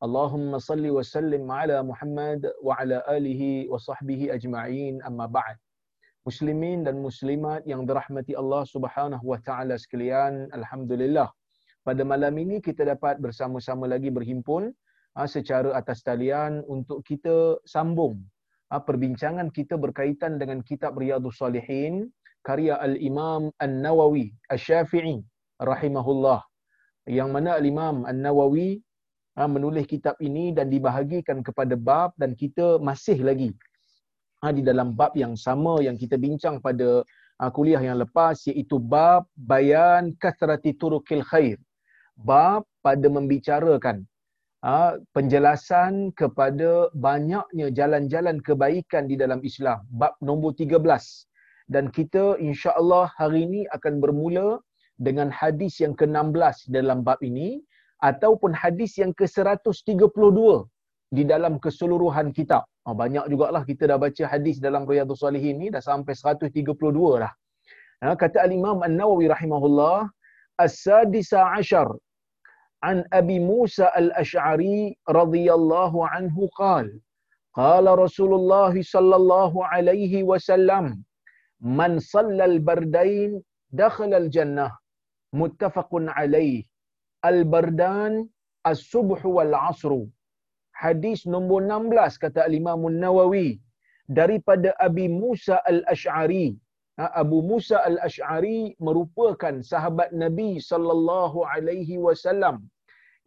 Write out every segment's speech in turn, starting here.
اللهم صل وسلم على محمد وعلى آله وصحبه أجمعين أما بعد Muslimin dan muslimat yang dirahmati Allah Subhanahu wa taala sekalian, alhamdulillah. Pada malam ini kita dapat bersama-sama lagi berhimpun ha, secara atas talian untuk kita sambung ha, perbincangan kita berkaitan dengan kitab Riyadhus Salihin karya Al-Imam An-Nawawi Asy-Syafi'i rahimahullah. Yang mana Al-Imam An-Nawawi ha, menulis kitab ini dan dibahagikan kepada bab dan kita masih lagi ha, di dalam bab yang sama yang kita bincang pada ha, kuliah yang lepas iaitu bab bayan kathrati turukil khair. Bab pada membicarakan ha, penjelasan kepada banyaknya jalan-jalan kebaikan di dalam Islam. Bab nombor 13. Dan kita insya-Allah hari ini akan bermula dengan hadis yang ke-16 dalam bab ini ataupun hadis yang ke-132 di dalam keseluruhan kitab. Oh, banyak jugalah kita dah baca hadis dalam Riyadhus Salihin ni dah sampai 132 dah. Ha, kata Al-Imam An-Nawawi rahimahullah, As-sadisa ashar an Abi Musa Al-Ash'ari radhiyallahu anhu qal Qala Rasulullah sallallahu alaihi wasallam Man salla al-bardain dakhala al-jannah muttafaqun alaih Al-bardan as-subh wal-'asru hadis nombor 16 kata Imam Nawawi daripada Abi Musa Al-Ash'ari. Ha, Abu Musa Al-Ash'ari merupakan sahabat Nabi sallallahu alaihi wasallam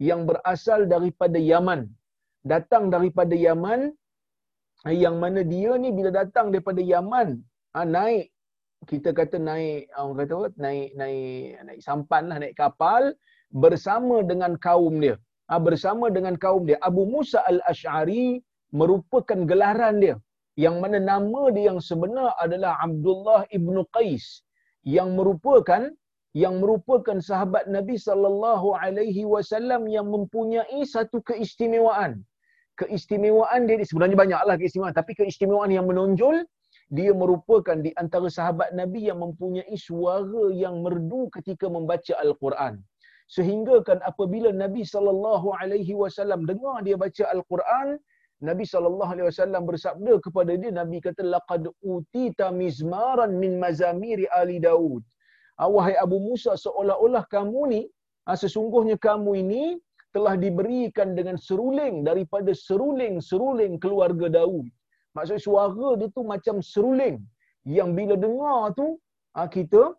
yang berasal daripada Yaman. Datang daripada Yaman yang mana dia ni bila datang daripada Yaman ha, naik kita kata naik orang kata apa naik naik naik sampan lah naik kapal bersama dengan kaum dia ha, bersama dengan kaum dia. Abu Musa al-Ash'ari merupakan gelaran dia. Yang mana nama dia yang sebenar adalah Abdullah ibnu Qais. Yang merupakan yang merupakan sahabat Nabi sallallahu alaihi wasallam yang mempunyai satu keistimewaan. Keistimewaan dia sebenarnya banyaklah keistimewaan tapi keistimewaan yang menonjol dia merupakan di antara sahabat Nabi yang mempunyai suara yang merdu ketika membaca Al-Quran sehingga kan apabila Nabi sallallahu alaihi wasallam dengar dia baca al-Quran Nabi sallallahu alaihi wasallam bersabda kepada dia Nabi kata laqad utita mizmaran min mazamiri ali Daud. Ah, wahai Abu Musa seolah-olah kamu ni ah, sesungguhnya kamu ini telah diberikan dengan seruling daripada seruling-seruling keluarga Daud. Maksud suara dia tu macam seruling. Yang bila dengar tu ah, kita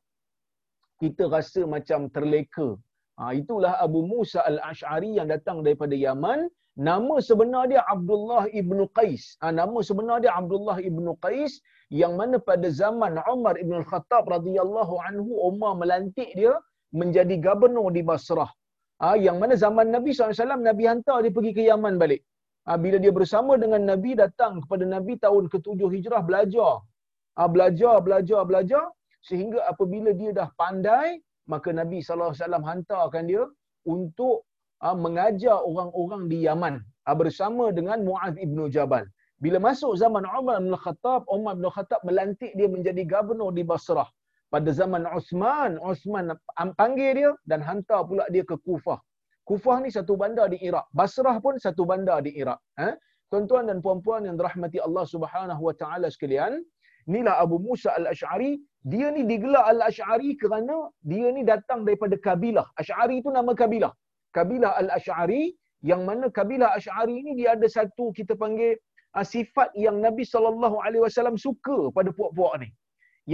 kita rasa macam terleka Ha, itulah Abu Musa al-Ash'ari yang datang daripada Yaman. Nama sebenar dia Abdullah ibnu Qais. Ha, nama sebenar dia Abdullah ibnu Qais yang mana pada zaman Umar ibn Khattab radhiyallahu anhu Umar melantik dia menjadi gubernur di Basrah. Ha, yang mana zaman Nabi SAW, Nabi hantar dia pergi ke Yaman balik. Ha, bila dia bersama dengan Nabi datang kepada Nabi tahun ke-7 Hijrah belajar. Ha, belajar, belajar, belajar. Sehingga apabila dia dah pandai, maka Nabi SAW hantarkan dia untuk uh, mengajar orang-orang di Yaman uh, bersama dengan Muaz ibnu Jabal. Bila masuk zaman Umar bin Khattab, Umar bin Khattab melantik dia menjadi gubernur di Basrah. Pada zaman Osman, Osman panggil dia dan hantar pula dia ke Kufah. Kufah ni satu bandar di Iraq. Basrah pun satu bandar di Iraq. Ha? Tuan-tuan dan puan-puan yang dirahmati Allah Subhanahu Wa Taala sekalian, inilah Abu Musa Al-Ash'ari dia ni digelar Al-Ash'ari kerana dia ni datang daripada kabilah. Ash'ari itu nama kabilah. Kabilah Al-Ash'ari yang mana kabilah Ash'ari ni dia ada satu kita panggil uh, sifat yang Nabi SAW suka pada puak-puak ni.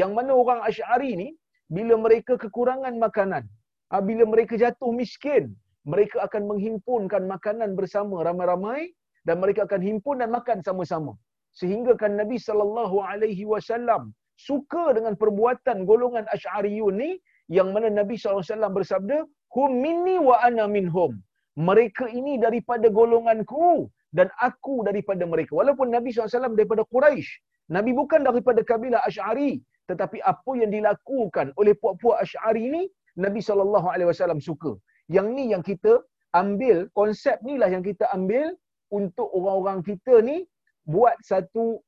Yang mana orang Ash'ari ni bila mereka kekurangan makanan, uh, bila mereka jatuh miskin, mereka akan menghimpunkan makanan bersama ramai-ramai dan mereka akan himpun dan makan sama-sama. Sehingga kan Nabi sallallahu alaihi wasallam suka dengan perbuatan golongan Asy'ariyun ni yang mana Nabi SAW bersabda, "Hum minni wa ana minhum." mereka ini daripada golonganku dan aku daripada mereka. Walaupun Nabi SAW daripada Quraisy, Nabi bukan daripada kabilah Ash'ari, tetapi apa yang dilakukan oleh puak-puak Ash'ari ini, Nabi SAW suka. Yang ni yang kita ambil, konsep ni lah yang kita ambil untuk orang-orang kita ni buat satu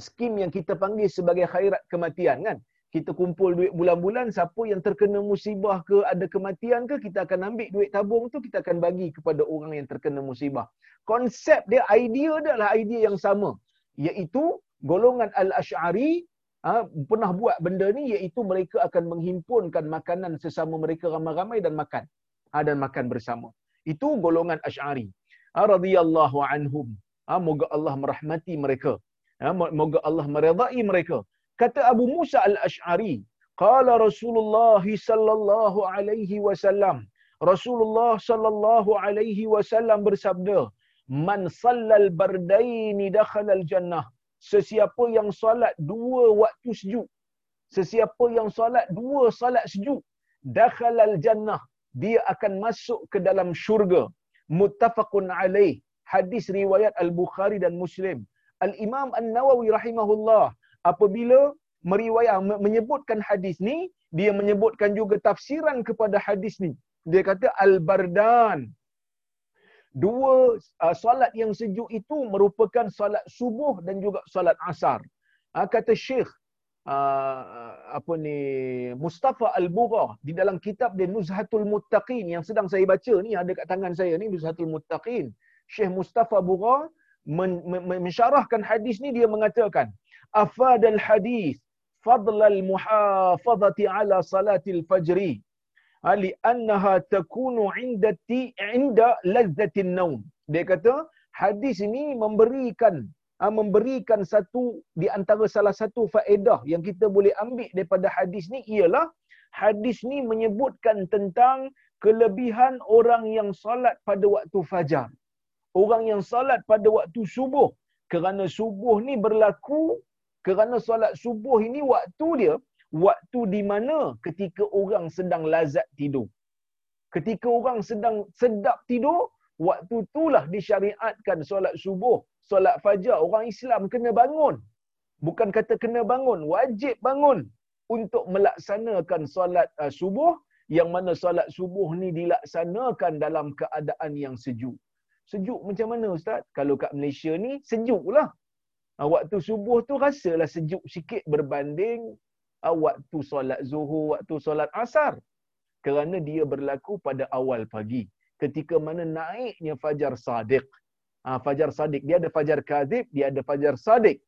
skim yang kita panggil sebagai khairat kematian kan? Kita kumpul duit bulan-bulan siapa yang terkena musibah ke ada kematian ke kita akan ambil duit tabung tu kita akan bagi kepada orang yang terkena musibah. Konsep dia idea dia adalah idea yang sama. Iaitu golongan al-asy'ari ha, pernah buat benda ni iaitu mereka akan menghimpunkan makanan sesama mereka ramai-ramai dan makan. Ha, dan makan bersama. Itu golongan asy'ari ha, radhiyallahu anhum ha, moga Allah merahmati mereka. Ha, moga Allah meredai mereka. Kata Abu Musa al-Ash'ari qala Rasulullah sallallahu alaihi wasallam. Rasulullah sallallahu alaihi wasallam bersabda man sallal bardaini dakhala jannah sesiapa yang solat dua waktu sejuk sesiapa yang solat dua solat sejuk dakhala jannah dia akan masuk ke dalam syurga. Muttafaqun alaih hadis riwayat al-Bukhari dan Muslim. al-Imam An-Nawawi rahimahullah apabila meriwayat menyebutkan hadis ni dia menyebutkan juga tafsiran kepada hadis ni. Dia kata al-bardan. Dua uh, solat yang sejuk itu merupakan solat subuh dan juga solat asar. Uh, kata syekh uh, apa ni Mustafa Al-Bugha di dalam kitab dia Nuzhatul Muttaqin yang sedang saya baca ni ada kat tangan saya ni Nuzhatul Muttaqin Syekh Mustafa Bugha men- men- mensyarahkan hadis ni dia mengatakan afad al hadis fadl al muhafazati ala salatil fajri ali annaha takunu inda ti inda lazzatin naum. Dia kata hadis ini memberikan memberikan satu di antara salah satu faedah yang kita boleh ambil daripada hadis ni ialah hadis ni menyebutkan tentang kelebihan orang yang salat pada waktu fajar orang yang salat pada waktu subuh. Kerana subuh ni berlaku kerana solat subuh ini waktu dia waktu di mana ketika orang sedang lazat tidur. Ketika orang sedang sedap tidur waktu itulah disyariatkan solat subuh solat fajar. Orang Islam kena bangun. Bukan kata kena bangun wajib bangun untuk melaksanakan solat uh, subuh yang mana solat subuh ni dilaksanakan dalam keadaan yang sejuk sejuk macam mana ustaz kalau kat Malaysia ni sejuklah Ah, waktu subuh tu rasalah sejuk sikit berbanding ah, waktu solat zuhur, waktu solat asar. Kerana dia berlaku pada awal pagi. Ketika mana naiknya fajar sadiq. Ha, fajar sadiq. Dia ada fajar kazib, dia ada fajar sadiq.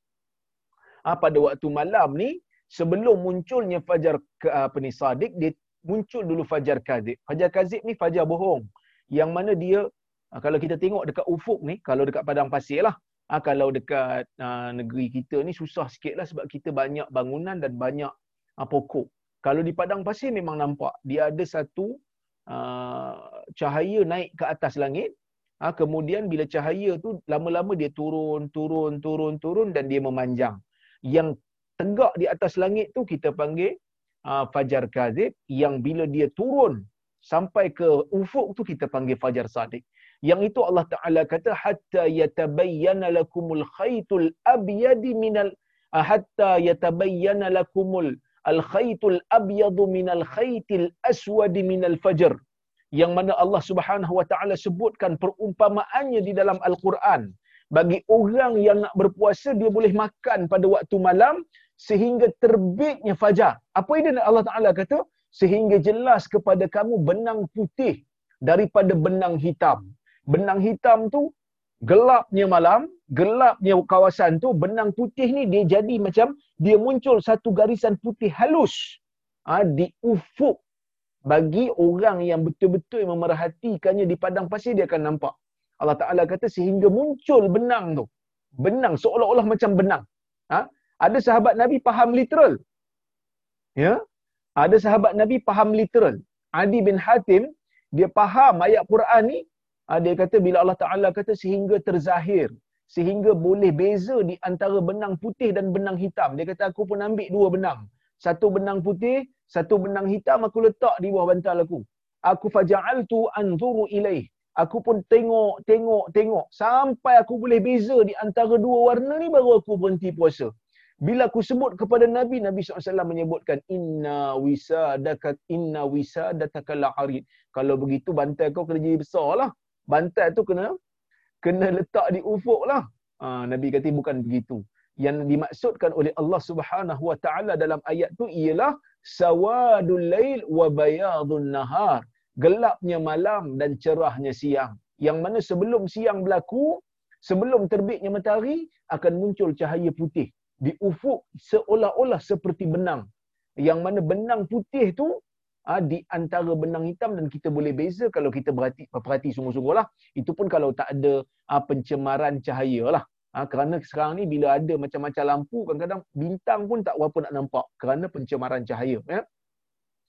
Ha, pada waktu malam ni, sebelum munculnya fajar apa ni sadiq, dia muncul dulu fajar kazib. Fajar kazib ni fajar bohong. Yang mana dia, kalau kita tengok dekat ufuk ni, kalau dekat padang pasir lah, Ha, kalau dekat uh, negeri kita ni susah sikit lah sebab kita banyak bangunan dan banyak uh, pokok. Kalau di padang pasir memang nampak dia ada satu uh, cahaya naik ke atas langit. Uh, kemudian bila cahaya tu lama-lama dia turun, turun, turun, turun dan dia memanjang. Yang tegak di atas langit tu kita panggil uh, fajar kazib. Yang bila dia turun sampai ke ufuk tu kita panggil fajar sadiq. Yang itu Allah Taala kata hatta yatabayyana lakumul khaytul abyad minal ah, hatta yatabayyana lakumul al khaytul abyad minal khaytil aswad minal fajr. Yang mana Allah Subhanahu wa taala sebutkan perumpamaannya di dalam Al-Quran bagi orang yang nak berpuasa dia boleh makan pada waktu malam sehingga terbitnya fajar. Apa itu Allah Taala kata? Sehingga jelas kepada kamu benang putih daripada benang hitam benang hitam tu gelapnya malam, gelapnya kawasan tu, benang putih ni dia jadi macam dia muncul satu garisan putih halus ha, di ufuk bagi orang yang betul-betul memerhatikannya di padang pasir dia akan nampak. Allah Ta'ala kata sehingga muncul benang tu. Benang seolah-olah macam benang. Ha? Ada sahabat Nabi faham literal. Ya? Ada sahabat Nabi faham literal. Adi bin Hatim, dia faham ayat Quran ni dia kata bila Allah Ta'ala kata sehingga terzahir, sehingga boleh beza di antara benang putih dan benang hitam. Dia kata aku pun ambil dua benang. Satu benang putih, satu benang hitam aku letak di bawah bantal aku. Aku faja'altu anzuru ilaih. Aku pun tengok, tengok, tengok. Sampai aku boleh beza di antara dua warna ni baru aku berhenti puasa. Bila aku sebut kepada Nabi, Nabi SAW menyebutkan inna wisadaka inna wisadataka la'arid. Kalau begitu bantai kau kena jadi besar lah. Bantai tu kena kena letak di ufuk lah. Ha, Nabi kata bukan begitu. Yang dimaksudkan oleh Allah Subhanahu Wa Taala dalam ayat tu ialah sawadul lail wa bayadun nahar. Gelapnya malam dan cerahnya siang. Yang mana sebelum siang berlaku, sebelum terbitnya matahari akan muncul cahaya putih di ufuk seolah-olah seperti benang. Yang mana benang putih tu ha, di antara benang hitam dan kita boleh beza kalau kita berhati, perhati sungguh-sungguh lah. Itu pun kalau tak ada ha, pencemaran cahaya lah. Ha, kerana sekarang ni bila ada macam-macam lampu, kadang-kadang bintang pun tak berapa nak nampak kerana pencemaran cahaya. Ya?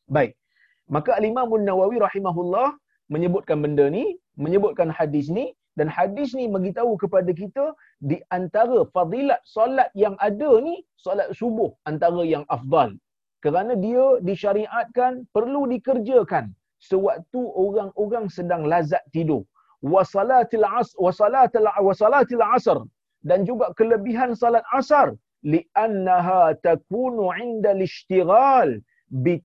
Baik. Maka Al-Imam Nawawi rahimahullah menyebutkan benda ni, menyebutkan hadis ni, dan hadis ni beritahu kepada kita di antara fadilat solat yang ada ni, solat subuh antara yang afdal. Kerana dia disyariatkan perlu dikerjakan sewaktu orang-orang sedang lazat tidur. Wasalatil as wasalatil wasalatil asr dan juga kelebihan salat asar li'annaha takunu 'inda al-ishtighal bi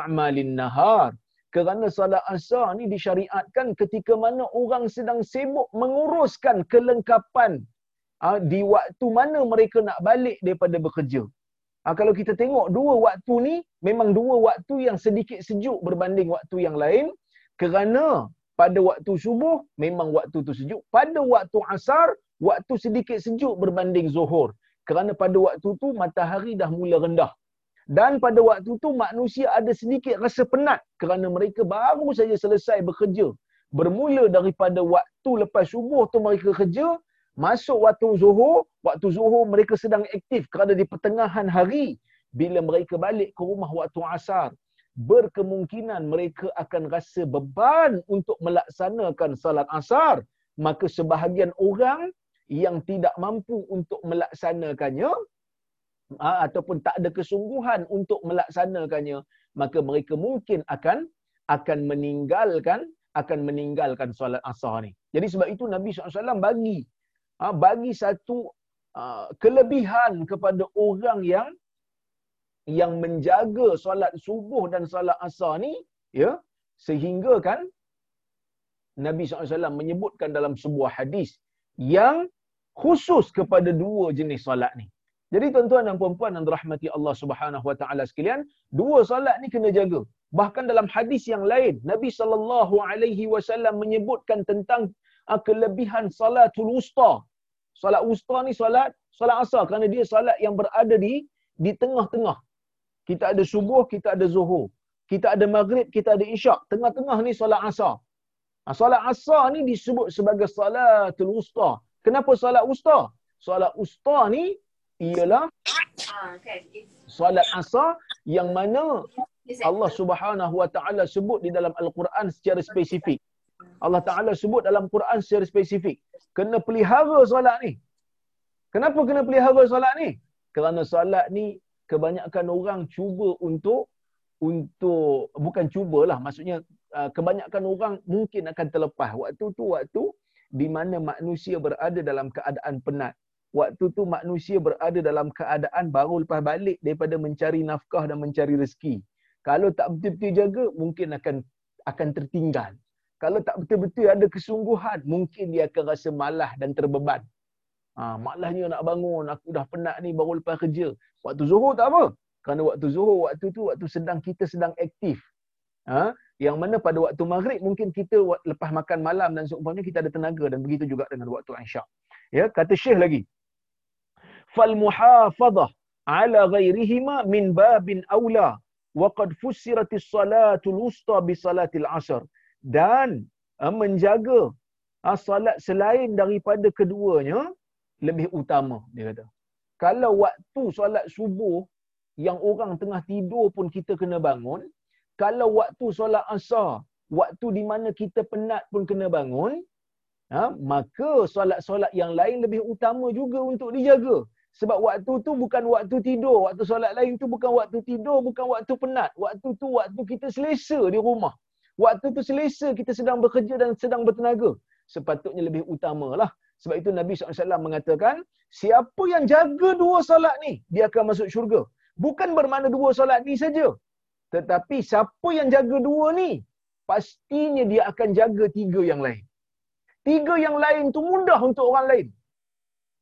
a'malin nahar kerana salat asar ni disyariatkan ketika mana orang sedang sibuk menguruskan kelengkapan ha, di waktu mana mereka nak balik daripada bekerja. Ha, kalau kita tengok dua waktu ni memang dua waktu yang sedikit sejuk berbanding waktu yang lain kerana pada waktu subuh memang waktu tu sejuk. Pada waktu asar waktu sedikit sejuk berbanding zuhur. Kerana pada waktu tu matahari dah mula rendah. Dan pada waktu tu manusia ada sedikit rasa penat kerana mereka baru saja selesai bekerja. Bermula daripada waktu lepas subuh tu mereka kerja, masuk waktu zuhur, waktu zuhur mereka sedang aktif kerana di pertengahan hari. Bila mereka balik ke rumah waktu asar, berkemungkinan mereka akan rasa beban untuk melaksanakan salat asar. Maka sebahagian orang yang tidak mampu untuk melaksanakannya ha, ataupun tak ada kesungguhan untuk melaksanakannya maka mereka mungkin akan akan meninggalkan akan meninggalkan solat asar ni. Jadi sebab itu Nabi SAW bagi ha, bagi satu ha, kelebihan kepada orang yang yang menjaga solat subuh dan solat asar ni ya sehingga kan Nabi SAW menyebutkan dalam sebuah hadis yang khusus kepada dua jenis solat ni. Jadi tuan-tuan dan puan-puan yang dirahmati Allah Subhanahu Wa Taala sekalian, dua solat ni kena jaga. Bahkan dalam hadis yang lain, Nabi sallallahu alaihi wasallam menyebutkan tentang uh, kelebihan salatul wusta. Salat wusta ni salat salat asar kerana dia salat yang berada di di tengah-tengah. Kita ada subuh, kita ada zuhur. Kita ada maghrib, kita ada isyak. Tengah-tengah ni salat asar. Ha, salat asar ni disebut sebagai salatul wusta. Kenapa solat usta? Solat usta ni ialah solat asar yang mana Allah Subhanahu Wa Taala sebut di dalam Al-Quran secara spesifik. Allah Taala sebut dalam Quran secara spesifik. Kena pelihara solat ni. Kenapa kena pelihara solat ni? Kerana solat ni kebanyakan orang cuba untuk untuk bukan cubalah maksudnya uh, kebanyakan orang mungkin akan terlepas waktu tu waktu di mana manusia berada dalam keadaan penat. Waktu tu manusia berada dalam keadaan baru lepas balik daripada mencari nafkah dan mencari rezeki. Kalau tak betul-betul jaga, mungkin akan akan tertinggal. Kalau tak betul-betul ada kesungguhan, mungkin dia akan rasa malah dan terbeban. Ha, malahnya nak bangun, aku dah penat ni baru lepas kerja. Waktu zuhur tak apa. Kerana waktu zuhur, waktu tu waktu sedang kita sedang aktif. Ha? Yang mana pada waktu maghrib mungkin kita lepas makan malam dan seumpamanya kita ada tenaga dan begitu juga dengan waktu isyak. Ya, kata Syekh lagi. Fal muhafadhah ala ghairihima min babin aula wa qad fussirat as-salatul wusta bi salatil asr. Dan uh, menjaga uh, salat selain daripada keduanya lebih utama dia kata. Kalau waktu solat subuh yang orang tengah tidur pun kita kena bangun, kalau waktu solat asar, waktu di mana kita penat pun kena bangun, ha, maka solat-solat yang lain lebih utama juga untuk dijaga. Sebab waktu tu bukan waktu tidur. Waktu solat lain tu bukan waktu tidur, bukan waktu penat. Waktu tu waktu kita selesa di rumah. Waktu tu selesa kita sedang bekerja dan sedang bertenaga. Sepatutnya lebih utamalah. Sebab itu Nabi SAW mengatakan, siapa yang jaga dua solat ni, dia akan masuk syurga. Bukan bermakna dua solat ni saja. Tetapi siapa yang jaga dua ni, pastinya dia akan jaga tiga yang lain. Tiga yang lain tu mudah untuk orang lain.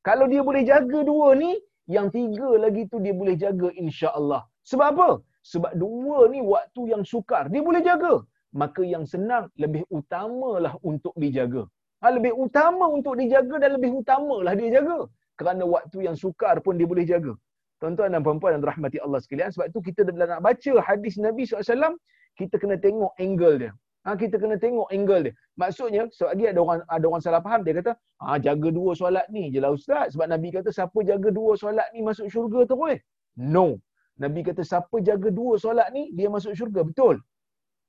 Kalau dia boleh jaga dua ni, yang tiga lagi tu dia boleh jaga insya Allah. Sebab apa? Sebab dua ni waktu yang sukar. Dia boleh jaga. Maka yang senang lebih utamalah untuk dijaga. Ha, lebih utama untuk dijaga dan lebih utamalah dia jaga. Kerana waktu yang sukar pun dia boleh jaga. Tuan-tuan dan puan-puan yang rahmati Allah sekalian. Sebab itu kita dalam nak baca hadis Nabi SAW, kita kena tengok angle dia. Ha, kita kena tengok angle dia. Maksudnya, sebab ada orang ada orang salah faham, dia kata, ha, jaga dua solat ni je lah Ustaz. Sebab Nabi kata, siapa jaga dua solat ni masuk syurga terus. No. Nabi kata, siapa jaga dua solat ni, dia masuk syurga. Betul.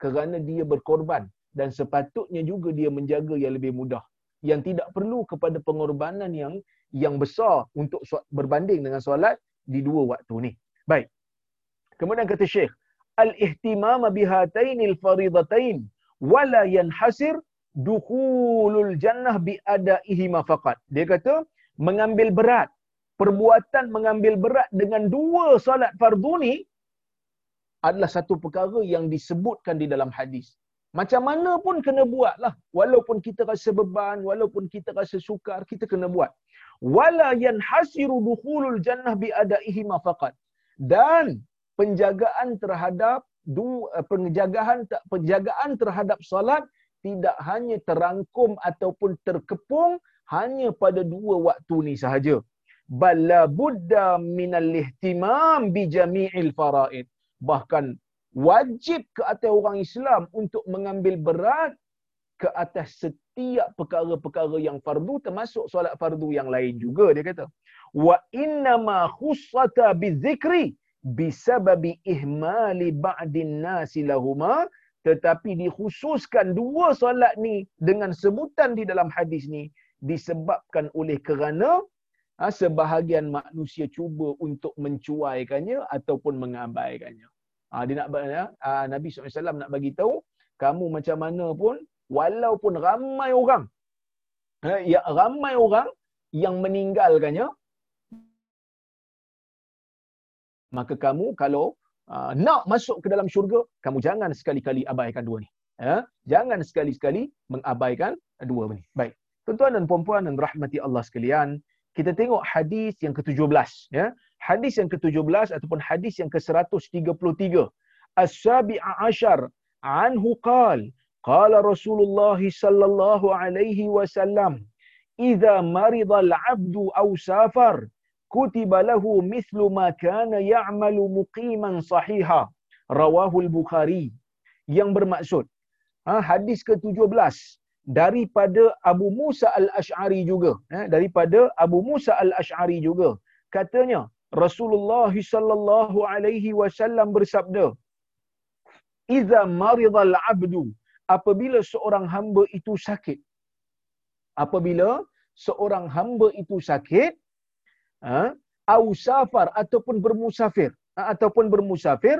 Kerana dia berkorban. Dan sepatutnya juga dia menjaga yang lebih mudah. Yang tidak perlu kepada pengorbanan yang yang besar untuk berbanding dengan solat di dua waktu ni. Baik. Kemudian kata Syekh, al-ihtimam bihatainil faridatain wala yanhasir dukhulul jannah bi adaihima faqat. Dia kata mengambil berat perbuatan mengambil berat dengan dua solat fardu ni adalah satu perkara yang disebutkan di dalam hadis. Macam mana pun kena buatlah. Walaupun kita rasa beban, walaupun kita rasa sukar, kita kena buat. Wala yanhasiru dukhulul jannah bi adaihima faqat. Dan penjagaan terhadap Eh, penjagaan penjagaan terhadap solat tidak hanya terangkum ataupun terkepung hanya pada dua waktu ni sahaja balla budda minal ihtimam bi jami'il faraid bahkan wajib ke atas orang Islam untuk mengambil berat ke atas setiap perkara-perkara yang fardu termasuk solat fardu yang lain juga dia kata. Wa inna ma khussata bizikri bisababi ihmali ba'din nasi lahuma tetapi dikhususkan dua solat ni dengan sebutan di dalam hadis ni disebabkan oleh kerana ha, sebahagian manusia cuba untuk mencuaikannya ataupun mengabaikannya. Ha, dia nak ha, Nabi SAW nak bagi tahu kamu macam mana pun walaupun ramai orang ha, ya ramai orang yang meninggalkannya maka kamu kalau uh, nak masuk ke dalam syurga, kamu jangan sekali-kali abaikan dua ni. Ya? Jangan sekali-sekali mengabaikan dua ni. Baik. Tuan-tuan dan puan-puan dan rahmati Allah sekalian, kita tengok hadis yang ke-17. Ya? Hadis yang ke-17 ataupun hadis yang ke-133. As-sabi'a ashar anhu qal, qala Rasulullah sallallahu alaihi wasallam, "Idza marida al-'abdu aw safar, kutiba lahu mithlu ma kana ya'malu muqiman sahiha rawahu al-bukhari yang bermaksud ha, hadis ke-17 daripada Abu Musa al-Ash'ari juga ha, daripada Abu Musa al-Ash'ari juga. Katanya Rasulullah sallallahu alaihi wasallam bersabda Iza maridal abdu apabila seorang hamba itu sakit. Apabila seorang hamba itu sakit ha, au safar ataupun bermusafir ha, ataupun bermusafir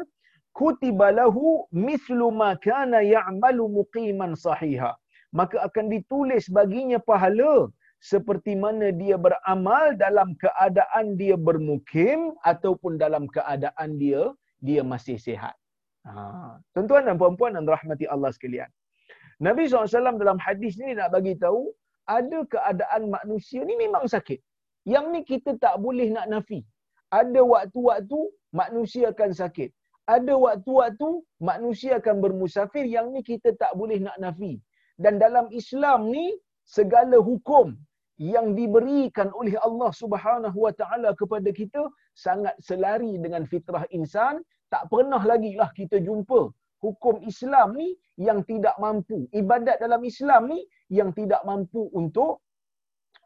kutiba lahu mithlu ma kana ya'malu muqiman sahiha maka akan ditulis baginya pahala seperti mana dia beramal dalam keadaan dia bermukim ataupun dalam keadaan dia dia masih sihat. Ha. Tuan-tuan dan puan-puan dan rahmati Allah sekalian. Nabi SAW dalam hadis ni nak bagi tahu ada keadaan manusia ni memang sakit. Yang ni kita tak boleh nak nafi. Ada waktu-waktu manusia akan sakit. Ada waktu-waktu manusia akan bermusafir. Yang ni kita tak boleh nak nafi. Dan dalam Islam ni segala hukum yang diberikan oleh Allah Subhanahu Wa Taala kepada kita sangat selari dengan fitrah insan. Tak pernah lagi lah kita jumpa hukum Islam ni yang tidak mampu. Ibadat dalam Islam ni yang tidak mampu untuk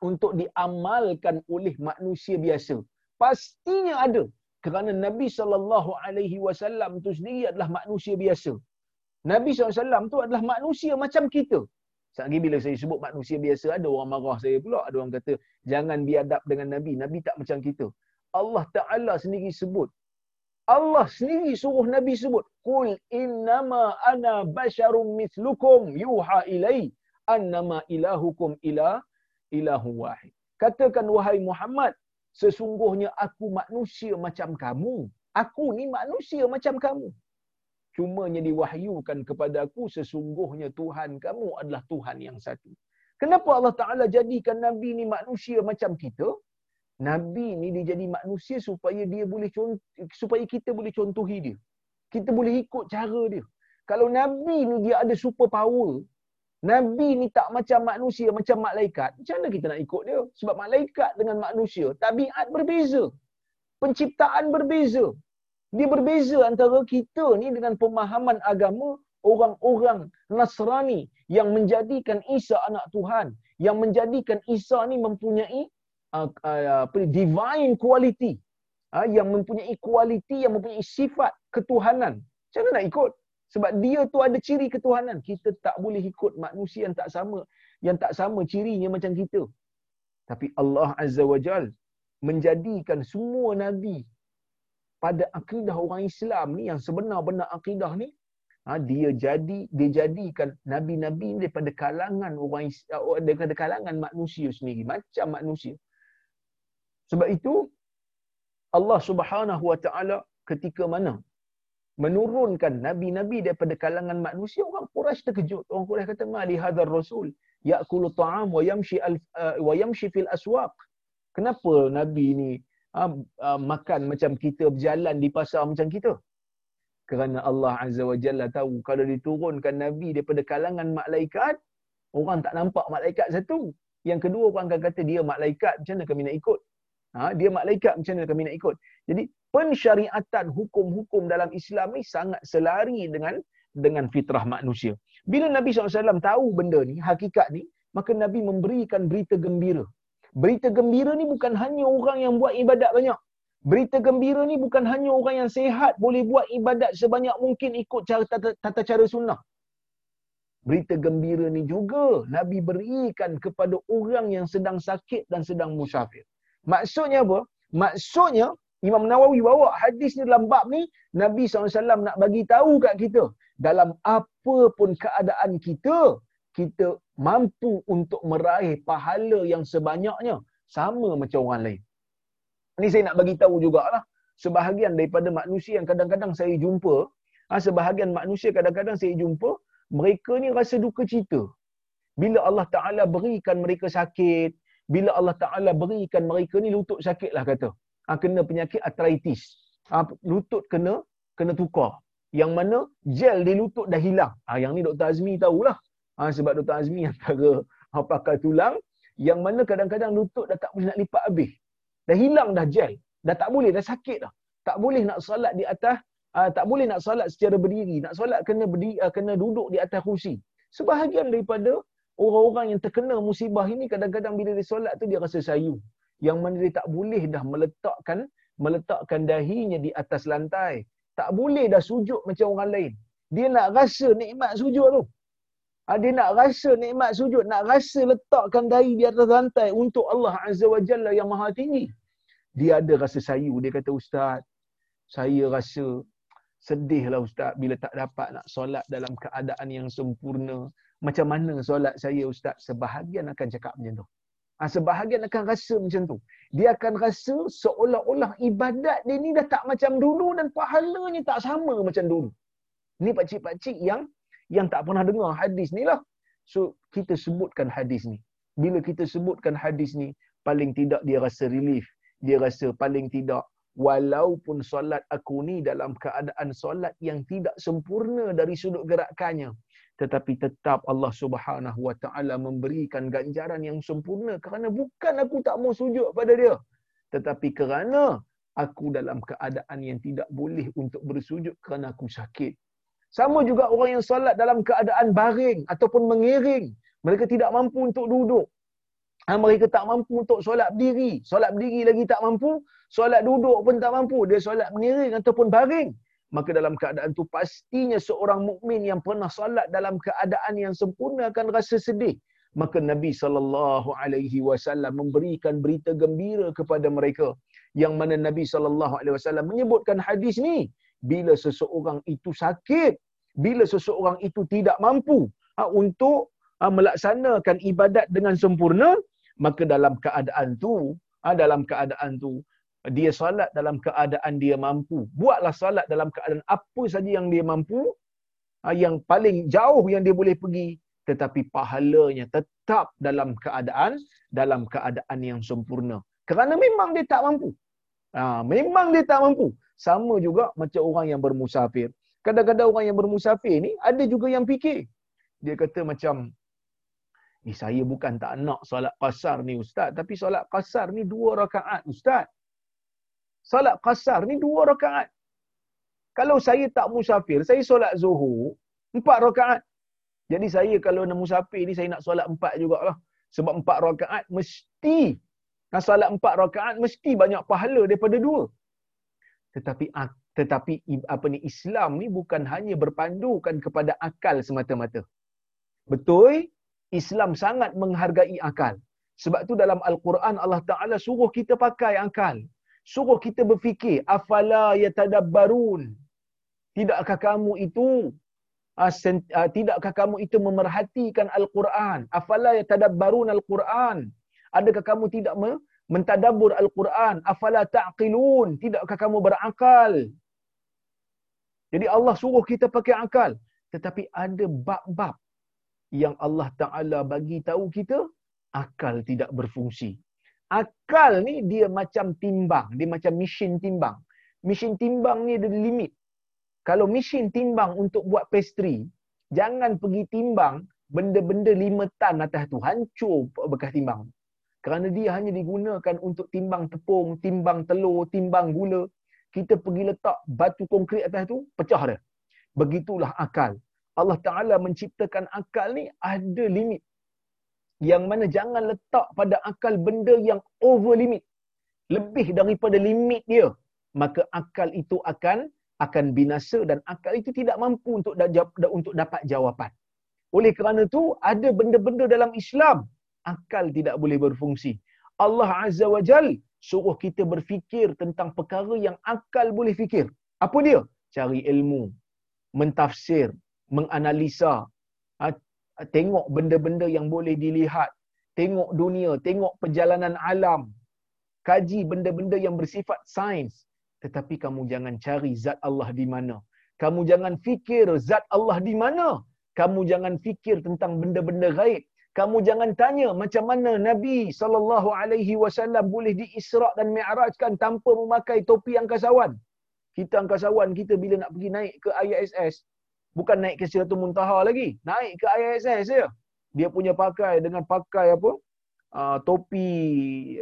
untuk diamalkan oleh manusia biasa. Pastinya ada. Kerana Nabi sallallahu alaihi wasallam tu sendiri adalah manusia biasa. Nabi SAW tu adalah manusia macam kita. Sekali bila saya sebut manusia biasa, ada orang marah saya pula. Ada orang kata, jangan biadab dengan Nabi. Nabi tak macam kita. Allah Ta'ala sendiri sebut. Allah sendiri suruh Nabi sebut, "Qul innama ana basyarum mislukum yuha ilai annama ilahukum ila ilahu wahid." Katakan wahai Muhammad, sesungguhnya aku manusia macam kamu. Aku ni manusia macam kamu. Cumanya diwahyukan kepada aku sesungguhnya Tuhan kamu adalah Tuhan yang satu. Kenapa Allah Ta'ala jadikan Nabi ni manusia macam kita? Nabi ni dia jadi manusia supaya dia boleh contoh, supaya kita boleh contohi dia. Kita boleh ikut cara dia. Kalau Nabi ni dia ada super power, Nabi ni tak macam manusia, macam malaikat, macam mana kita nak ikut dia? Sebab malaikat dengan manusia, tabiat berbeza. Penciptaan berbeza. Dia berbeza antara kita ni dengan pemahaman agama orang-orang Nasrani yang menjadikan Isa anak Tuhan, yang menjadikan Isa ni mempunyai uh, uh, divine quality, uh, yang mempunyai quality, yang mempunyai sifat ketuhanan. Macam mana nak ikut? Sebab dia tu ada ciri ketuhanan. Kita tak boleh ikut manusia yang tak sama, yang tak sama cirinya macam kita. Tapi Allah Azza wa Jal menjadikan semua nabi pada akidah orang Islam ni yang sebenar-benar akidah ni ha, dia jadi dia jadikan nabi-nabi ni daripada kalangan orang uh, daripada kalangan manusia sendiri macam manusia. Sebab itu Allah Subhanahu wa taala ketika mana menurunkan nabi-nabi daripada kalangan manusia orang Quraisy terkejut. Orang Quraisy kata mali hadzal rasul yaqulu ta'am wa yamshi al, uh, wa yamshi fil aswaq. Kenapa nabi ni uh, uh, makan macam kita berjalan di pasar macam kita. Kerana Allah Azza wa Jalla tahu kalau diturunkan nabi daripada kalangan malaikat orang tak nampak malaikat satu. Yang kedua orang akan kata dia malaikat macam mana kami nak ikut? Ha dia malaikat macam mana kami nak ikut? Jadi pensyariatan hukum-hukum dalam Islam ni sangat selari dengan dengan fitrah manusia. Bila Nabi SAW tahu benda ni hakikat ni maka Nabi memberikan berita gembira berita gembira ni bukan hanya orang yang buat ibadat banyak Berita gembira ni bukan hanya orang yang sehat boleh buat ibadat sebanyak mungkin ikut cara tata, tata cara sunnah. Berita gembira ni juga Nabi berikan kepada orang yang sedang sakit dan sedang musafir. Maksudnya apa? Maksudnya Imam Nawawi bawa hadis ni dalam bab ni Nabi SAW nak bagi tahu kat kita dalam apa pun keadaan kita kita mampu untuk meraih pahala yang sebanyaknya sama macam orang lain. Ini saya nak bagi tahu jugalah. Sebahagian daripada manusia yang kadang-kadang saya jumpa, ha, sebahagian manusia kadang-kadang saya jumpa, mereka ni rasa duka cita. Bila Allah Ta'ala berikan mereka sakit, bila Allah Ta'ala berikan mereka ni lutut sakit lah kata. Ha, kena penyakit arthritis. Ha, lutut kena kena tukar. Yang mana gel di lutut dah hilang. Ha, yang ni Dr. Azmi tahulah. Ha, sebab Dr. Azmi antara ha, pakar tulang, yang mana kadang-kadang lutut dah tak boleh nak lipat habis. Dah hilang dah gel. Dah tak boleh, dah sakit dah. Tak boleh nak solat di atas, uh, tak boleh nak solat secara berdiri. Nak solat kena berdiri, uh, kena duduk di atas kursi. Sebahagian daripada orang-orang yang terkena musibah ini, kadang-kadang bila dia solat tu dia rasa sayu. Yang mana dia tak boleh dah meletakkan meletakkan dahinya di atas lantai. Tak boleh dah sujud macam orang lain. Dia nak rasa nikmat sujud tu. Ha, dia nak rasa nikmat sujud, nak rasa letakkan dahi di atas lantai untuk Allah Azza wa Jalla yang maha tinggi. Dia ada rasa sayu. Dia kata, Ustaz, saya rasa sedihlah Ustaz bila tak dapat nak solat dalam keadaan yang sempurna. Macam mana solat saya Ustaz? Sebahagian akan cakap macam tu. Ha, sebahagian akan rasa macam tu. Dia akan rasa seolah-olah ibadat dia ni dah tak macam dulu dan pahalanya tak sama macam dulu. Ni pakcik-pakcik yang yang tak pernah dengar hadis ni lah. So, kita sebutkan hadis ni. Bila kita sebutkan hadis ni, paling tidak dia rasa relief. Dia rasa paling tidak, walaupun solat aku ni dalam keadaan solat yang tidak sempurna dari sudut gerakannya, tetapi tetap Allah Subhanahu Wa Taala memberikan ganjaran yang sempurna kerana bukan aku tak mau sujud pada dia, tetapi kerana aku dalam keadaan yang tidak boleh untuk bersujud kerana aku sakit. Sama juga orang yang solat dalam keadaan baring ataupun mengiring. Mereka tidak mampu untuk duduk. Ha, mereka tak mampu untuk solat berdiri. Solat berdiri lagi tak mampu. Solat duduk pun tak mampu. Dia solat mengiring ataupun baring. Maka dalam keadaan tu pastinya seorang mukmin yang pernah solat dalam keadaan yang sempurna akan rasa sedih. Maka Nabi sallallahu alaihi wasallam memberikan berita gembira kepada mereka yang mana Nabi sallallahu alaihi wasallam menyebutkan hadis ni bila seseorang itu sakit bila seseorang itu tidak mampu ha, untuk ha, melaksanakan ibadat dengan sempurna maka dalam keadaan tu ha, dalam keadaan tu dia solat dalam keadaan dia mampu. Buatlah solat dalam keadaan apa saja yang dia mampu ha, yang paling jauh yang dia boleh pergi. Tetapi pahalanya tetap dalam keadaan dalam keadaan yang sempurna. Kerana memang dia tak mampu. Ha, memang dia tak mampu sama juga macam orang yang bermusafir. Kadang-kadang orang yang bermusafir ni ada juga yang fikir. Dia kata macam ni saya bukan tak nak solat qasar ni ustaz. Tapi solat qasar ni dua rakaat ustaz. Solat qasar ni dua rakaat. Kalau saya tak musafir saya solat zuhur empat rakaat. Jadi saya kalau nak musafir ni saya nak solat empat jugalah. Sebab empat rakaat mesti nak solat empat rakaat mesti banyak pahala daripada dua tetapi tetapi apa ni Islam ni bukan hanya berpandukan kepada akal semata-mata. Betul? Islam sangat menghargai akal. Sebab tu dalam Al-Quran Allah Taala suruh kita pakai akal. Suruh kita berfikir, afala yatadabbarun? Tidakkah kamu itu uh, uh, tidakkah kamu itu memerhatikan Al-Quran? Afala yatadabbarun Al-Quran? Adakah kamu tidak mentadabur Al-Quran? Afala ta'qilun? Tidakkah kamu berakal? Jadi Allah suruh kita pakai akal. Tetapi ada bab-bab yang Allah Ta'ala bagi tahu kita, akal tidak berfungsi. Akal ni dia macam timbang. Dia macam mesin timbang. Mesin timbang ni ada limit. Kalau mesin timbang untuk buat pastry, jangan pergi timbang benda-benda lima tan atas tu. Hancur bekas timbang. Kerana dia hanya digunakan untuk timbang tepung, timbang telur, timbang gula kita pergi letak batu konkrit atas tu, pecah dia. Begitulah akal. Allah Ta'ala menciptakan akal ni ada limit. Yang mana jangan letak pada akal benda yang over limit. Lebih daripada limit dia. Maka akal itu akan akan binasa dan akal itu tidak mampu untuk untuk dapat jawapan. Oleh kerana itu, ada benda-benda dalam Islam, akal tidak boleh berfungsi. Allah Azza wa Jal suruh kita berfikir tentang perkara yang akal boleh fikir. Apa dia? Cari ilmu, mentafsir, menganalisa, ha, tengok benda-benda yang boleh dilihat, tengok dunia, tengok perjalanan alam, kaji benda-benda yang bersifat sains. Tetapi kamu jangan cari zat Allah di mana. Kamu jangan fikir zat Allah di mana. Kamu jangan fikir tentang benda-benda gaib kamu jangan tanya macam mana Nabi sallallahu alaihi wasallam boleh diisra' dan mi'rajkan tanpa memakai topi angkasawan. Kita angkasawan kita bila nak pergi naik ke ISS bukan naik ke Sidratul Muntaha lagi, naik ke ISS saja. Dia punya pakai dengan pakai apa? Uh, topi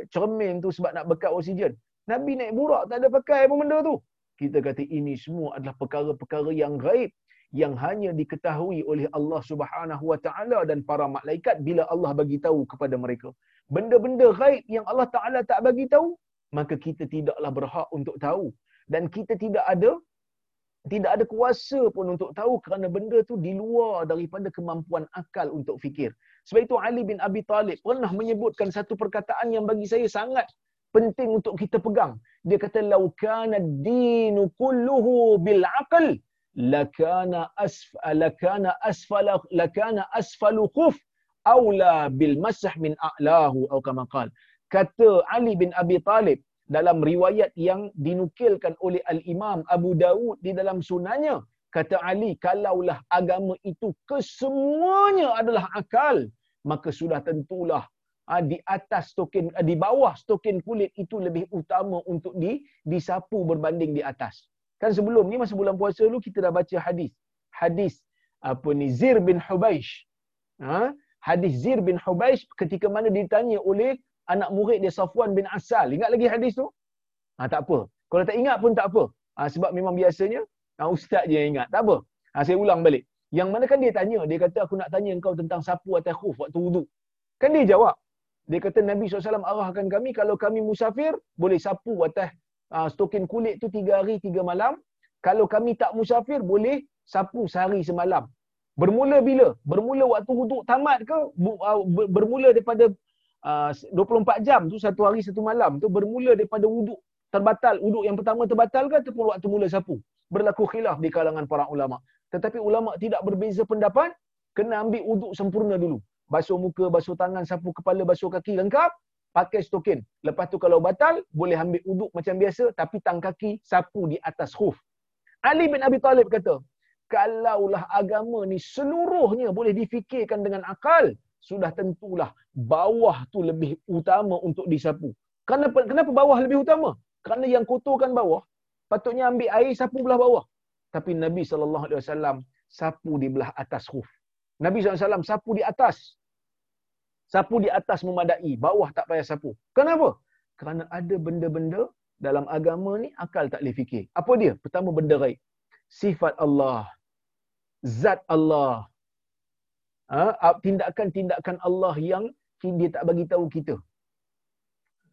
cermin tu sebab nak bekat oksigen. Nabi naik burak tak ada pakai apa benda tu. Kita kata ini semua adalah perkara-perkara yang gaib yang hanya diketahui oleh Allah Subhanahu wa taala dan para malaikat bila Allah bagi tahu kepada mereka. Benda-benda gaib yang Allah Taala tak bagi tahu, maka kita tidaklah berhak untuk tahu dan kita tidak ada tidak ada kuasa pun untuk tahu kerana benda tu di luar daripada kemampuan akal untuk fikir. Sebab itu Ali bin Abi Talib pernah menyebutkan satu perkataan yang bagi saya sangat penting untuk kita pegang. Dia kata laukana dinu kulluhu bil aql lakana asf lakana asfala lakana asfalu khuf aula bil masah min a'lahu atau kama qal. Kata Ali bin Abi Talib dalam riwayat yang dinukilkan oleh al-Imam Abu Dawud di dalam sunanya kata Ali kalaulah agama itu kesemuanya adalah akal maka sudah tentulah ha, di atas token di bawah token kulit itu lebih utama untuk di disapu berbanding di atas Kan sebelum ni masa bulan puasa dulu kita dah baca hadis. Hadis apa ni Zir bin Hubaish. Ha? Hadis Zir bin Hubaish ketika mana ditanya oleh anak murid dia Safwan bin Asal. Ingat lagi hadis tu? Ha, tak apa. Kalau tak ingat pun tak apa. Ha, sebab memang biasanya ha, ustaz je yang ingat. Tak apa. Ha, saya ulang balik. Yang mana kan dia tanya, dia kata aku nak tanya engkau tentang sapu atas khuf waktu wudu. Kan dia jawab. Dia kata Nabi SAW arahkan kami kalau kami musafir boleh sapu atas uh, stokin kulit tu tiga hari tiga malam. Kalau kami tak musafir boleh sapu sehari semalam. Bermula bila? Bermula waktu wuduk tamat ke? Ah, bermula daripada uh, 24 jam tu satu hari satu malam tu bermula daripada wuduk terbatal, uduk yang pertama terbatal ke ataupun waktu mula sapu? Berlaku khilaf di kalangan para ulama. Tetapi ulama tidak berbeza pendapat, kena ambil uduk sempurna dulu. Basuh muka, basuh tangan, sapu kepala, basuh kaki lengkap, pakai stokin. Lepas tu kalau batal, boleh ambil uduk macam biasa tapi tang kaki sapu di atas khuf. Ali bin Abi Talib kata, kalaulah agama ni seluruhnya boleh difikirkan dengan akal, sudah tentulah bawah tu lebih utama untuk disapu. Kenapa, kenapa bawah lebih utama? Kerana yang kotorkan bawah, patutnya ambil air sapu belah bawah. Tapi Nabi SAW sapu di belah atas khuf. Nabi SAW sapu di atas. Sapu di atas memadai, bawah tak payah sapu. Kenapa? Kerana ada benda-benda dalam agama ni akal tak boleh fikir. Apa dia? Pertama benda gaib. Sifat Allah. Zat Allah. Ha? Tindakan-tindakan Allah yang dia tak bagi tahu kita.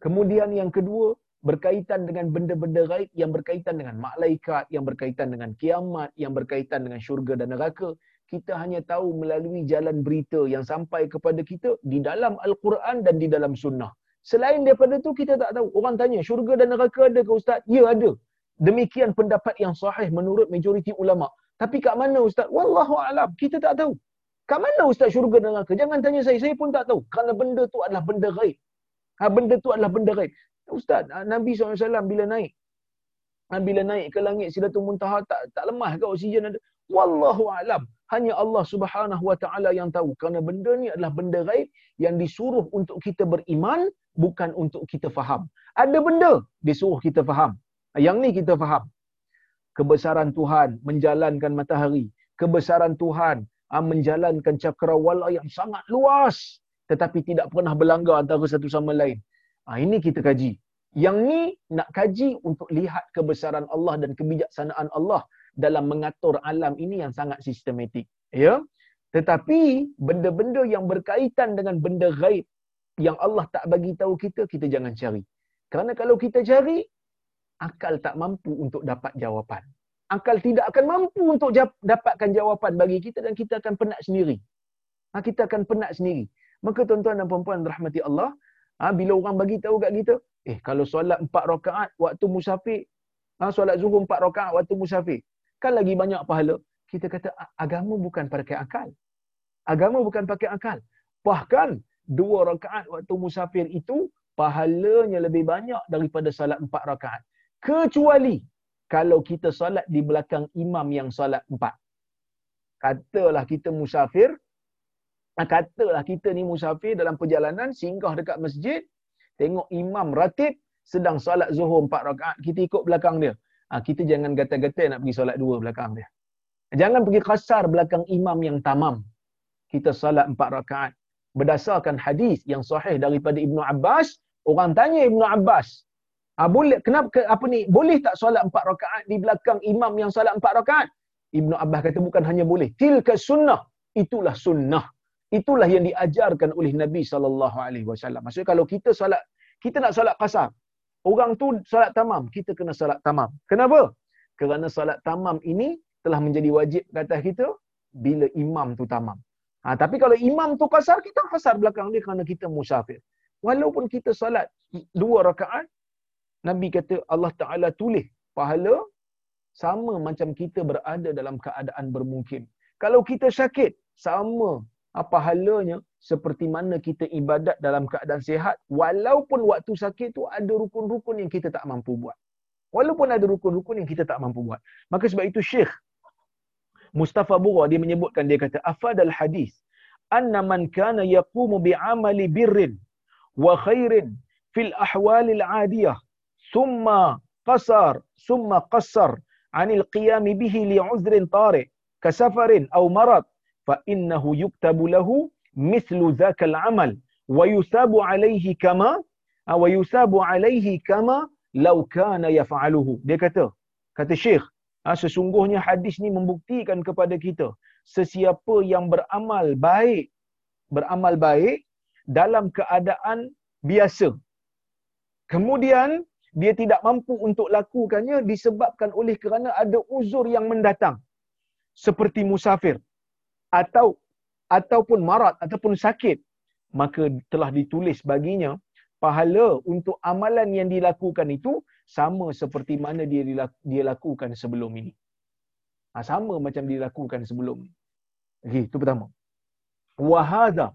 Kemudian yang kedua, berkaitan dengan benda-benda gaib yang berkaitan dengan malaikat, yang berkaitan dengan kiamat, yang berkaitan dengan syurga dan neraka. Kita hanya tahu melalui jalan berita yang sampai kepada kita di dalam Al-Quran dan di dalam sunnah. Selain daripada tu kita tak tahu. Orang tanya, syurga dan neraka ada ke Ustaz? Ya ada. Demikian pendapat yang sahih menurut majoriti ulama. Tapi kat mana Ustaz? Wallahu alam. Kita tak tahu. Kat mana Ustaz syurga dan neraka? Jangan tanya saya. Saya pun tak tahu. Kerana benda tu adalah benda gaib. Ha, benda tu adalah benda gaib. Ustaz, ha, Nabi SAW bila naik, ha, bila naik ke langit Sidatul Muntaha tak tak lemah ke oksigen ada? Wallahu alam. Hanya Allah Subhanahu Wa Taala yang tahu. Kerana benda ni adalah benda gaib yang disuruh untuk kita beriman bukan untuk kita faham. Ada benda disuruh kita faham. Yang ni kita faham. Kebesaran Tuhan menjalankan matahari. Kebesaran Tuhan ah, menjalankan cakrawala yang sangat luas. Tetapi tidak pernah berlanggar antara satu sama lain. Ah, ini kita kaji. Yang ni nak kaji untuk lihat kebesaran Allah dan kebijaksanaan Allah dalam mengatur alam ini yang sangat sistematik. Ya. Tetapi benda-benda yang berkaitan dengan benda gaib yang Allah tak bagi tahu kita, kita jangan cari. Kerana kalau kita cari, akal tak mampu untuk dapat jawapan. Akal tidak akan mampu untuk dapatkan jawapan bagi kita dan kita akan penat sendiri. Ha, kita akan penat sendiri. Maka tuan-tuan dan puan-puan rahmati Allah, ha, bila orang bagi tahu kat kita, eh kalau solat empat rakaat waktu musafir, ha, solat zuhur empat rakaat waktu musafir, kan lagi banyak pahala. Kita kata agama bukan pakai akal. Agama bukan pakai akal. Bahkan dua rakaat waktu musafir itu pahalanya lebih banyak daripada salat empat rakaat. Kecuali kalau kita salat di belakang imam yang salat empat. Katalah kita musafir, katalah kita ni musafir dalam perjalanan, singgah dekat masjid, tengok imam ratib sedang salat zuhur empat rakaat, kita ikut belakang dia. Ha, kita jangan gata-gata nak pergi salat dua belakang dia. Jangan pergi kasar belakang imam yang tamam. Kita salat empat rakaat berdasarkan hadis yang sahih daripada Ibnu Abbas, orang tanya Ibnu Abbas, ah boleh kenapa apa ni boleh tak solat empat rakaat di belakang imam yang solat empat rakaat? Ibnu Abbas kata bukan hanya boleh, tilka sunnah, itulah sunnah. Itulah yang diajarkan oleh Nabi wasallam. Maksudnya kalau kita solat kita nak solat kasar. Orang tu solat tamam, kita kena solat tamam. Kenapa? Kerana solat tamam ini telah menjadi wajib kata kita bila imam tu tamam. Ha, tapi kalau imam tu kasar, kita kasar belakang dia kerana kita musafir. Walaupun kita salat dua rakaat, Nabi kata Allah Ta'ala tulis pahala sama macam kita berada dalam keadaan bermungkin. Kalau kita sakit, sama apa halanya seperti mana kita ibadat dalam keadaan sihat walaupun waktu sakit tu ada rukun-rukun yang kita tak mampu buat. Walaupun ada rukun-rukun yang kita tak mampu buat. Maka sebab itu syekh Mustafa Bura dia menyebutkan dia kata afadal hadis anna man kana yaqumu bi amali birrin wa khairin fil ahwal al adiyah thumma qasar thumma qasar anil qiyam bihi li uzrin tariq kasafarin aw marad fa innahu yuktabu lahu mithlu zakal amal. Wa yusabu ويساب kama كما yusabu عليه kama law kana yaf'aluhu. Dia kata kata syekh ha, sesungguhnya hadis ni membuktikan kepada kita sesiapa yang beramal baik beramal baik dalam keadaan biasa. Kemudian dia tidak mampu untuk lakukannya disebabkan oleh kerana ada uzur yang mendatang. Seperti musafir atau ataupun marat ataupun sakit maka telah ditulis baginya pahala untuk amalan yang dilakukan itu sama seperti mana dia dia lakukan sebelum ini. Ha, sama macam dia lakukan sebelum ini. Okey, itu pertama. Wa hadha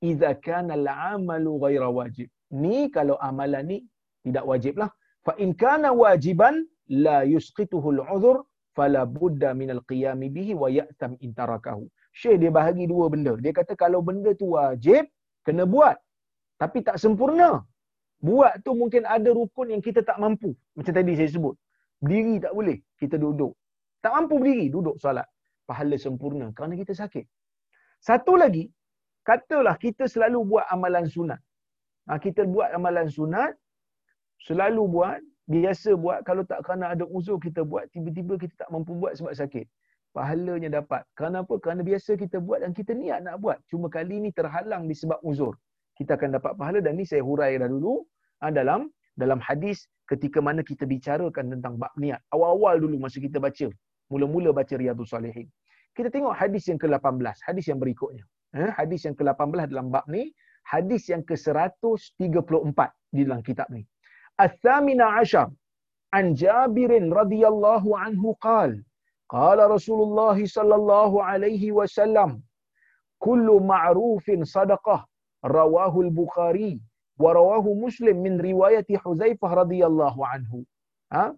idza kana al-amalu ghaira wajib. Ni kalau amalan ni tidak wajiblah. Fa in kana wajiban la yusqituhu al-udhr fala budda min al-qiyam bihi wa ya'tam in tarakahu. Syekh dia bahagi dua benda. Dia kata kalau benda tu wajib, kena buat. Tapi tak sempurna. Buat tu mungkin ada rukun yang kita tak mampu. Macam tadi saya sebut. Berdiri tak boleh, kita duduk. Tak mampu berdiri, duduk solat. Pahala sempurna kerana kita sakit. Satu lagi, katalah kita selalu buat amalan sunat. Ha, kita buat amalan sunat, selalu buat, biasa buat, kalau tak kerana ada uzur kita buat, tiba-tiba kita tak mampu buat sebab sakit. Pahalanya dapat. Kerana apa? Kerana biasa kita buat dan kita niat nak buat. Cuma kali ini terhalang disebab uzur. Kita akan dapat pahala dan ni saya hurai dah dulu ha, dalam dalam hadis ketika mana kita bicarakan tentang bab niat. Awal-awal dulu masa kita baca. Mula-mula baca Riyadhus Salihin. Kita tengok hadis yang ke-18. Hadis yang berikutnya. Eh, hadis yang ke-18 dalam bab ni. Hadis yang ke-134 di dalam kitab ni. Al-Thamina Ashar. An Jabirin radhiyallahu anhu qal. Qala Rasulullah sallallahu alaihi wasallam. Kullu ma'rufin sadaqah. Rawahu al-Bukhari. Wa rawahu Muslim min riwayati Huzaifah radhiyallahu anhu. Ha?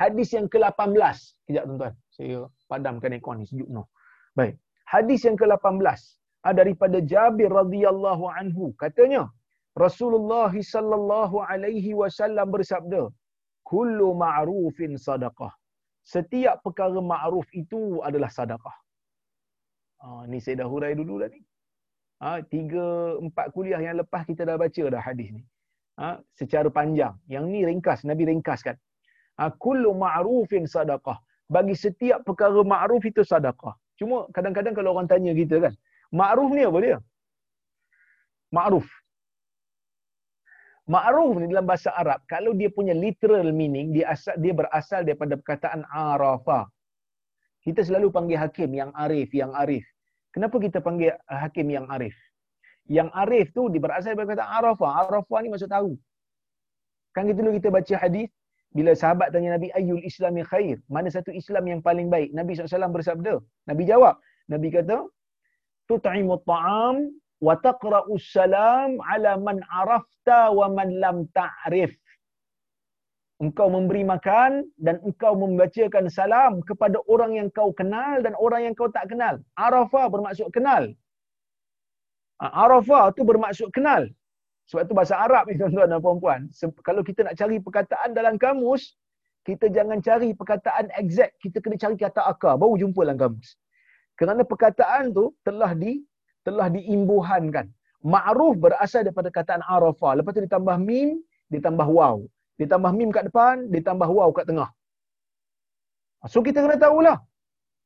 Hadis yang ke-18. Kejap tuan-tuan. Saya padamkan aircon ni sejuk no. Baik. Hadis yang ke-18 ah, daripada Jabir radhiyallahu anhu katanya Rasulullah sallallahu alaihi wasallam bersabda kullu ma'rufin sadaqah setiap perkara ma'ruf itu adalah sedekah ah ni saya dah hurai dulu dah ni. Ah tiga empat kuliah yang lepas kita dah baca dah hadis ni. Ah secara panjang. Yang ni ringkas nabi ringkaskan. Ah kullu ma'rufin sadaqah. Bagi setiap perkara ma'ruf itu sedekah Cuma kadang-kadang kalau orang tanya kita kan, ma'ruf ni apa dia? Ma'ruf. Ma'ruf ni dalam bahasa Arab, kalau dia punya literal meaning, dia asal dia berasal daripada perkataan arafa. Kita selalu panggil hakim yang arif, yang arif. Kenapa kita panggil hakim yang arif? Yang arif tu berasal daripada perkataan arafa. Arafa ni maksud tahu. Kan kita dulu kita baca hadis, bila sahabat tanya Nabi ayyul islami khair, mana satu Islam yang paling baik? Nabi SAW bersabda. Nabi jawab. Nabi kata, tut'imu ta'am wa taqra'u salam ala man arafta wa man lam ta'rif. Engkau memberi makan dan engkau membacakan salam kepada orang yang kau kenal dan orang yang kau tak kenal. Arafah bermaksud kenal. Arafah tu bermaksud kenal. Sebab itu bahasa Arab ni tuan-tuan dan puan-puan. Kalau kita nak cari perkataan dalam kamus, kita jangan cari perkataan exact. Kita kena cari kata akar. Baru jumpa dalam kamus. Kerana perkataan tu telah di telah diimbuhankan. Ma'ruf berasal daripada kataan arafah. Lepas tu ditambah mim, ditambah waw. Ditambah mim kat depan, ditambah waw kat tengah. So kita kena tahulah.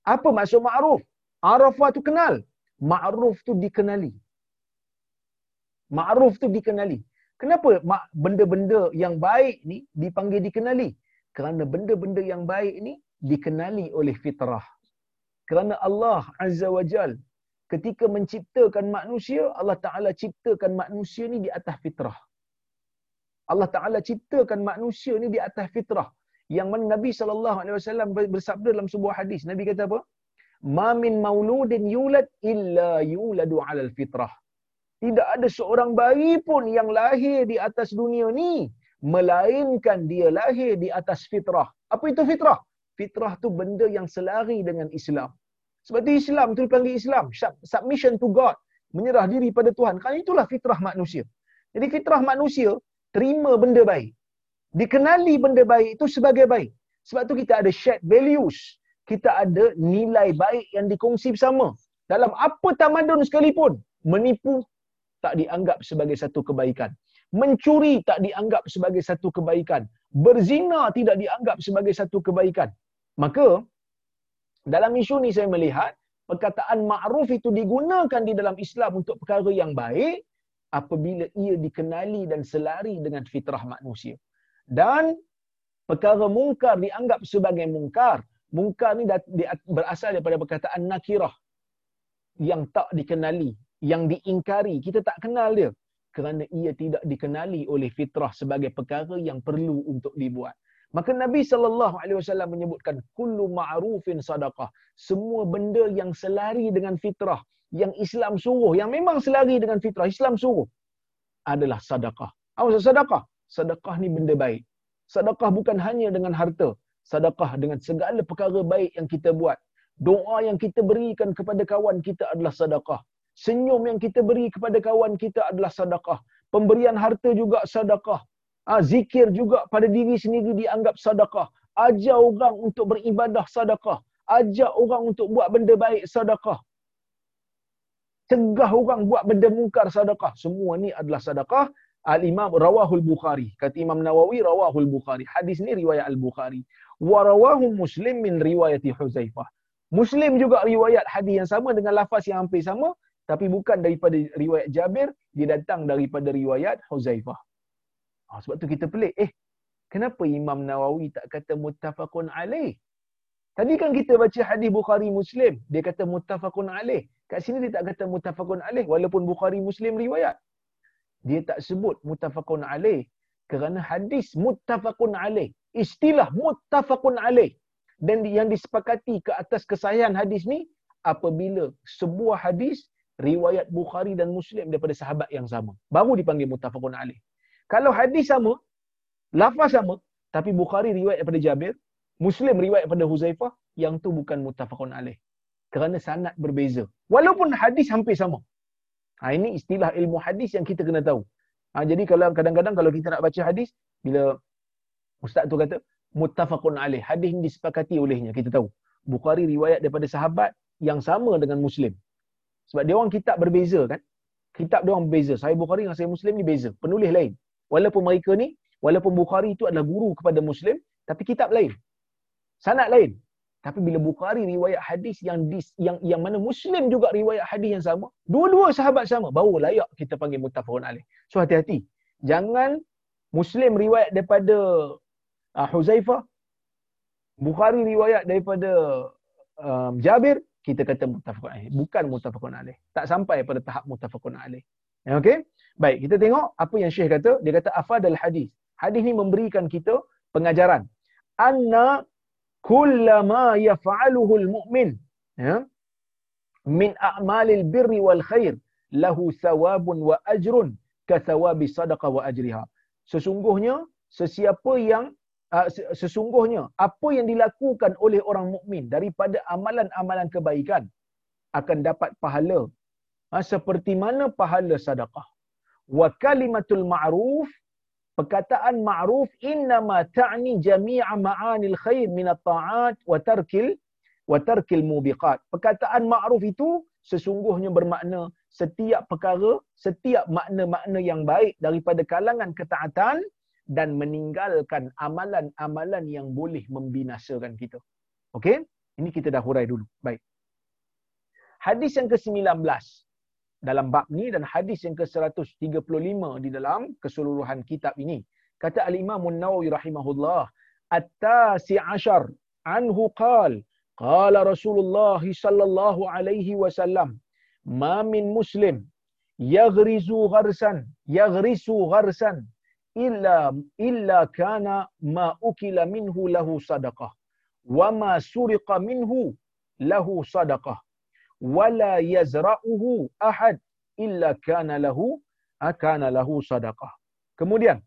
Apa maksud ma'ruf? Arafah tu kenal. Ma'ruf tu dikenali. Ma'ruf tu dikenali. Kenapa benda-benda yang baik ni dipanggil dikenali? Kerana benda-benda yang baik ni dikenali oleh fitrah. Kerana Allah Azza wa Jal ketika menciptakan manusia, Allah Ta'ala ciptakan manusia ni di atas fitrah. Allah Ta'ala ciptakan manusia ni di atas fitrah. Yang mana Nabi SAW bersabda dalam sebuah hadis. Nabi kata apa? Ma min mauludin yulad illa yuladu alal fitrah tidak ada seorang bayi pun yang lahir di atas dunia ni melainkan dia lahir di atas fitrah. Apa itu fitrah? Fitrah tu benda yang selari dengan Islam. Sebab itu Islam tu dipanggil Islam, submission to God, menyerah diri pada Tuhan. Kan itulah fitrah manusia. Jadi fitrah manusia terima benda baik. Dikenali benda baik itu sebagai baik. Sebab tu kita ada shared values. Kita ada nilai baik yang dikongsi bersama. Dalam apa tamadun sekalipun, menipu tak dianggap sebagai satu kebaikan. Mencuri tak dianggap sebagai satu kebaikan. Berzina tidak dianggap sebagai satu kebaikan. Maka, dalam isu ni saya melihat, perkataan ma'ruf itu digunakan di dalam Islam untuk perkara yang baik apabila ia dikenali dan selari dengan fitrah manusia. Dan perkara mungkar dianggap sebagai mungkar. Mungkar ni berasal daripada perkataan nakirah yang tak dikenali yang diingkari kita tak kenal dia kerana ia tidak dikenali oleh fitrah sebagai perkara yang perlu untuk dibuat. Maka Nabi sallallahu alaihi wasallam menyebutkan kullu ma'rufin sadaqah. Semua benda yang selari dengan fitrah, yang Islam suruh, yang memang selari dengan fitrah, Islam suruh adalah sedekah. Apa maksud sedekah? Sedekah ni benda baik. Sedekah bukan hanya dengan harta. Sedekah dengan segala perkara baik yang kita buat. Doa yang kita berikan kepada kawan kita adalah sedekah. Senyum yang kita beri kepada kawan kita adalah sedekah. Pemberian harta juga sedekah. Ha, zikir juga pada diri sendiri dianggap sedekah. Ajar orang untuk beribadah sedekah. Ajar orang untuk buat benda baik sedekah cegah orang buat benda mungkar sedekah. Semua ni adalah sedekah. Al-Imam Rawahul Bukhari. Kata Imam Nawawi, Rawahul Bukhari. Hadis ni riwayat Al-Bukhari. Wa rawahu Muslim min riwayati Huzaifah. Muslim juga riwayat hadis yang sama dengan lafaz yang hampir sama. Tapi bukan daripada riwayat Jabir. Dia datang daripada riwayat Huzaifah. Ha, sebab tu kita pelik. Eh, kenapa Imam Nawawi tak kata muttafaqun alaih? Tadi kan kita baca hadis Bukhari Muslim. Dia kata muttafaqun alaih. Kat sini dia tak kata mutafakun alaih walaupun Bukhari Muslim riwayat. Dia tak sebut mutafakun alaih kerana hadis mutafakun alaih. Istilah mutafakun alaih. Dan yang disepakati ke atas kesahihan hadis ni apabila sebuah hadis riwayat Bukhari dan Muslim daripada sahabat yang sama. Baru dipanggil mutafakun alaih. Kalau hadis sama, lafaz sama, tapi Bukhari riwayat daripada Jabir, Muslim riwayat daripada Huzaifah, yang tu bukan mutafakun alaih kerana sanad berbeza. Walaupun hadis hampir sama. Ha, ini istilah ilmu hadis yang kita kena tahu. Ha, jadi kalau kadang-kadang kalau kita nak baca hadis, bila ustaz tu kata, muttafaqun alaih, hadis ini disepakati olehnya, kita tahu. Bukhari riwayat daripada sahabat yang sama dengan Muslim. Sebab dia orang kitab berbeza kan. Kitab dia orang berbeza. Saya Bukhari dengan saya Muslim ni beza. Penulis lain. Walaupun mereka ni, walaupun Bukhari itu adalah guru kepada Muslim, tapi kitab lain. Sanad lain. Tapi bila Bukhari riwayat hadis yang dis, yang yang mana Muslim juga riwayat hadis yang sama, dua-dua sahabat sama, baru layak kita panggil muttafaqun alaih. So hati-hati. Jangan Muslim riwayat daripada uh, Huzaifah, Bukhari riwayat daripada um, Jabir, kita kata muttafaqun alaih. Bukan muttafaqun alaih. Tak sampai pada tahap muttafaqun alaih. Okey? Baik, kita tengok apa yang Syekh kata. Dia kata afadal hadis. Hadis ni memberikan kita pengajaran. Anna kullama yaf'aluhu al-mu'min ya min a'malil birri wal khair lahu thawabun wa ajrun ka thawabi sadaqah wa ajriha sesungguhnya sesiapa yang uh, sesungguhnya apa yang dilakukan oleh orang mukmin daripada amalan-amalan kebaikan akan dapat pahala ha, seperti mana pahala sedekah wa kalimatul ma'ruf perkataan ma'ruf innama ta'ni jami'a ma'anil khair min at-ta'at wa tarkil wa tarkil mubiqat. Perkataan ma'ruf itu sesungguhnya bermakna setiap perkara, setiap makna-makna yang baik daripada kalangan ketaatan dan meninggalkan amalan-amalan yang boleh membinasakan kita. Okey? Ini kita dah hurai dulu. Baik. Hadis yang ke-19 dalam bab ni dan hadis yang ke-135 di dalam keseluruhan kitab ini. Kata al-Imam An-Nawawi rahimahullah, "At-tasi' ashar anhu qal, qala Rasulullah sallallahu alaihi wasallam, ma min muslim yaghrizu gharsan, yaghrisu gharsan illa illa kana ma ukila minhu lahu sadaqah wa ma suriqa minhu lahu sadaqah wala yazra'uhu ahad illa kana lahu akana lahu sadaqah. Kemudian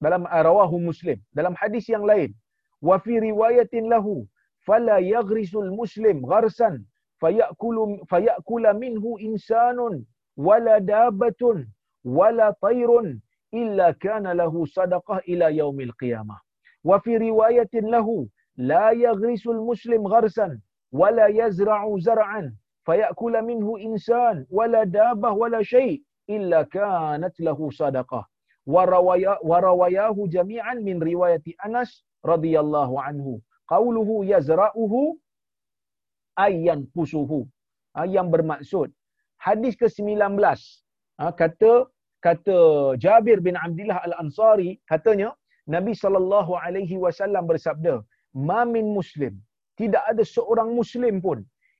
dalam rawahu Muslim, dalam hadis yang lain, wa fi riwayatin lahu fala yaghrisul muslim gharsan fayakulu fayakula minhu insanun wala dabatun wala tayrun illa kana lahu sadaqah ila yaumil qiyamah. Wa fi riwayatin lahu la yaghrisul muslim gharsan wala yazra'u zar'an fayakula minhu insan wala dabah wala syai illa kanat lahu sadaqah. Wa jami'an min riwayati Anas radhiyallahu anhu. Qauluhu yazra'uhu ayyan kusuhu. Ha, yang bermaksud. Hadis ke-19 ha, kata kata Jabir bin Abdullah Al-Ansari katanya Nabi sallallahu alaihi wasallam bersabda ma min muslim. Tidak ada seorang muslim pun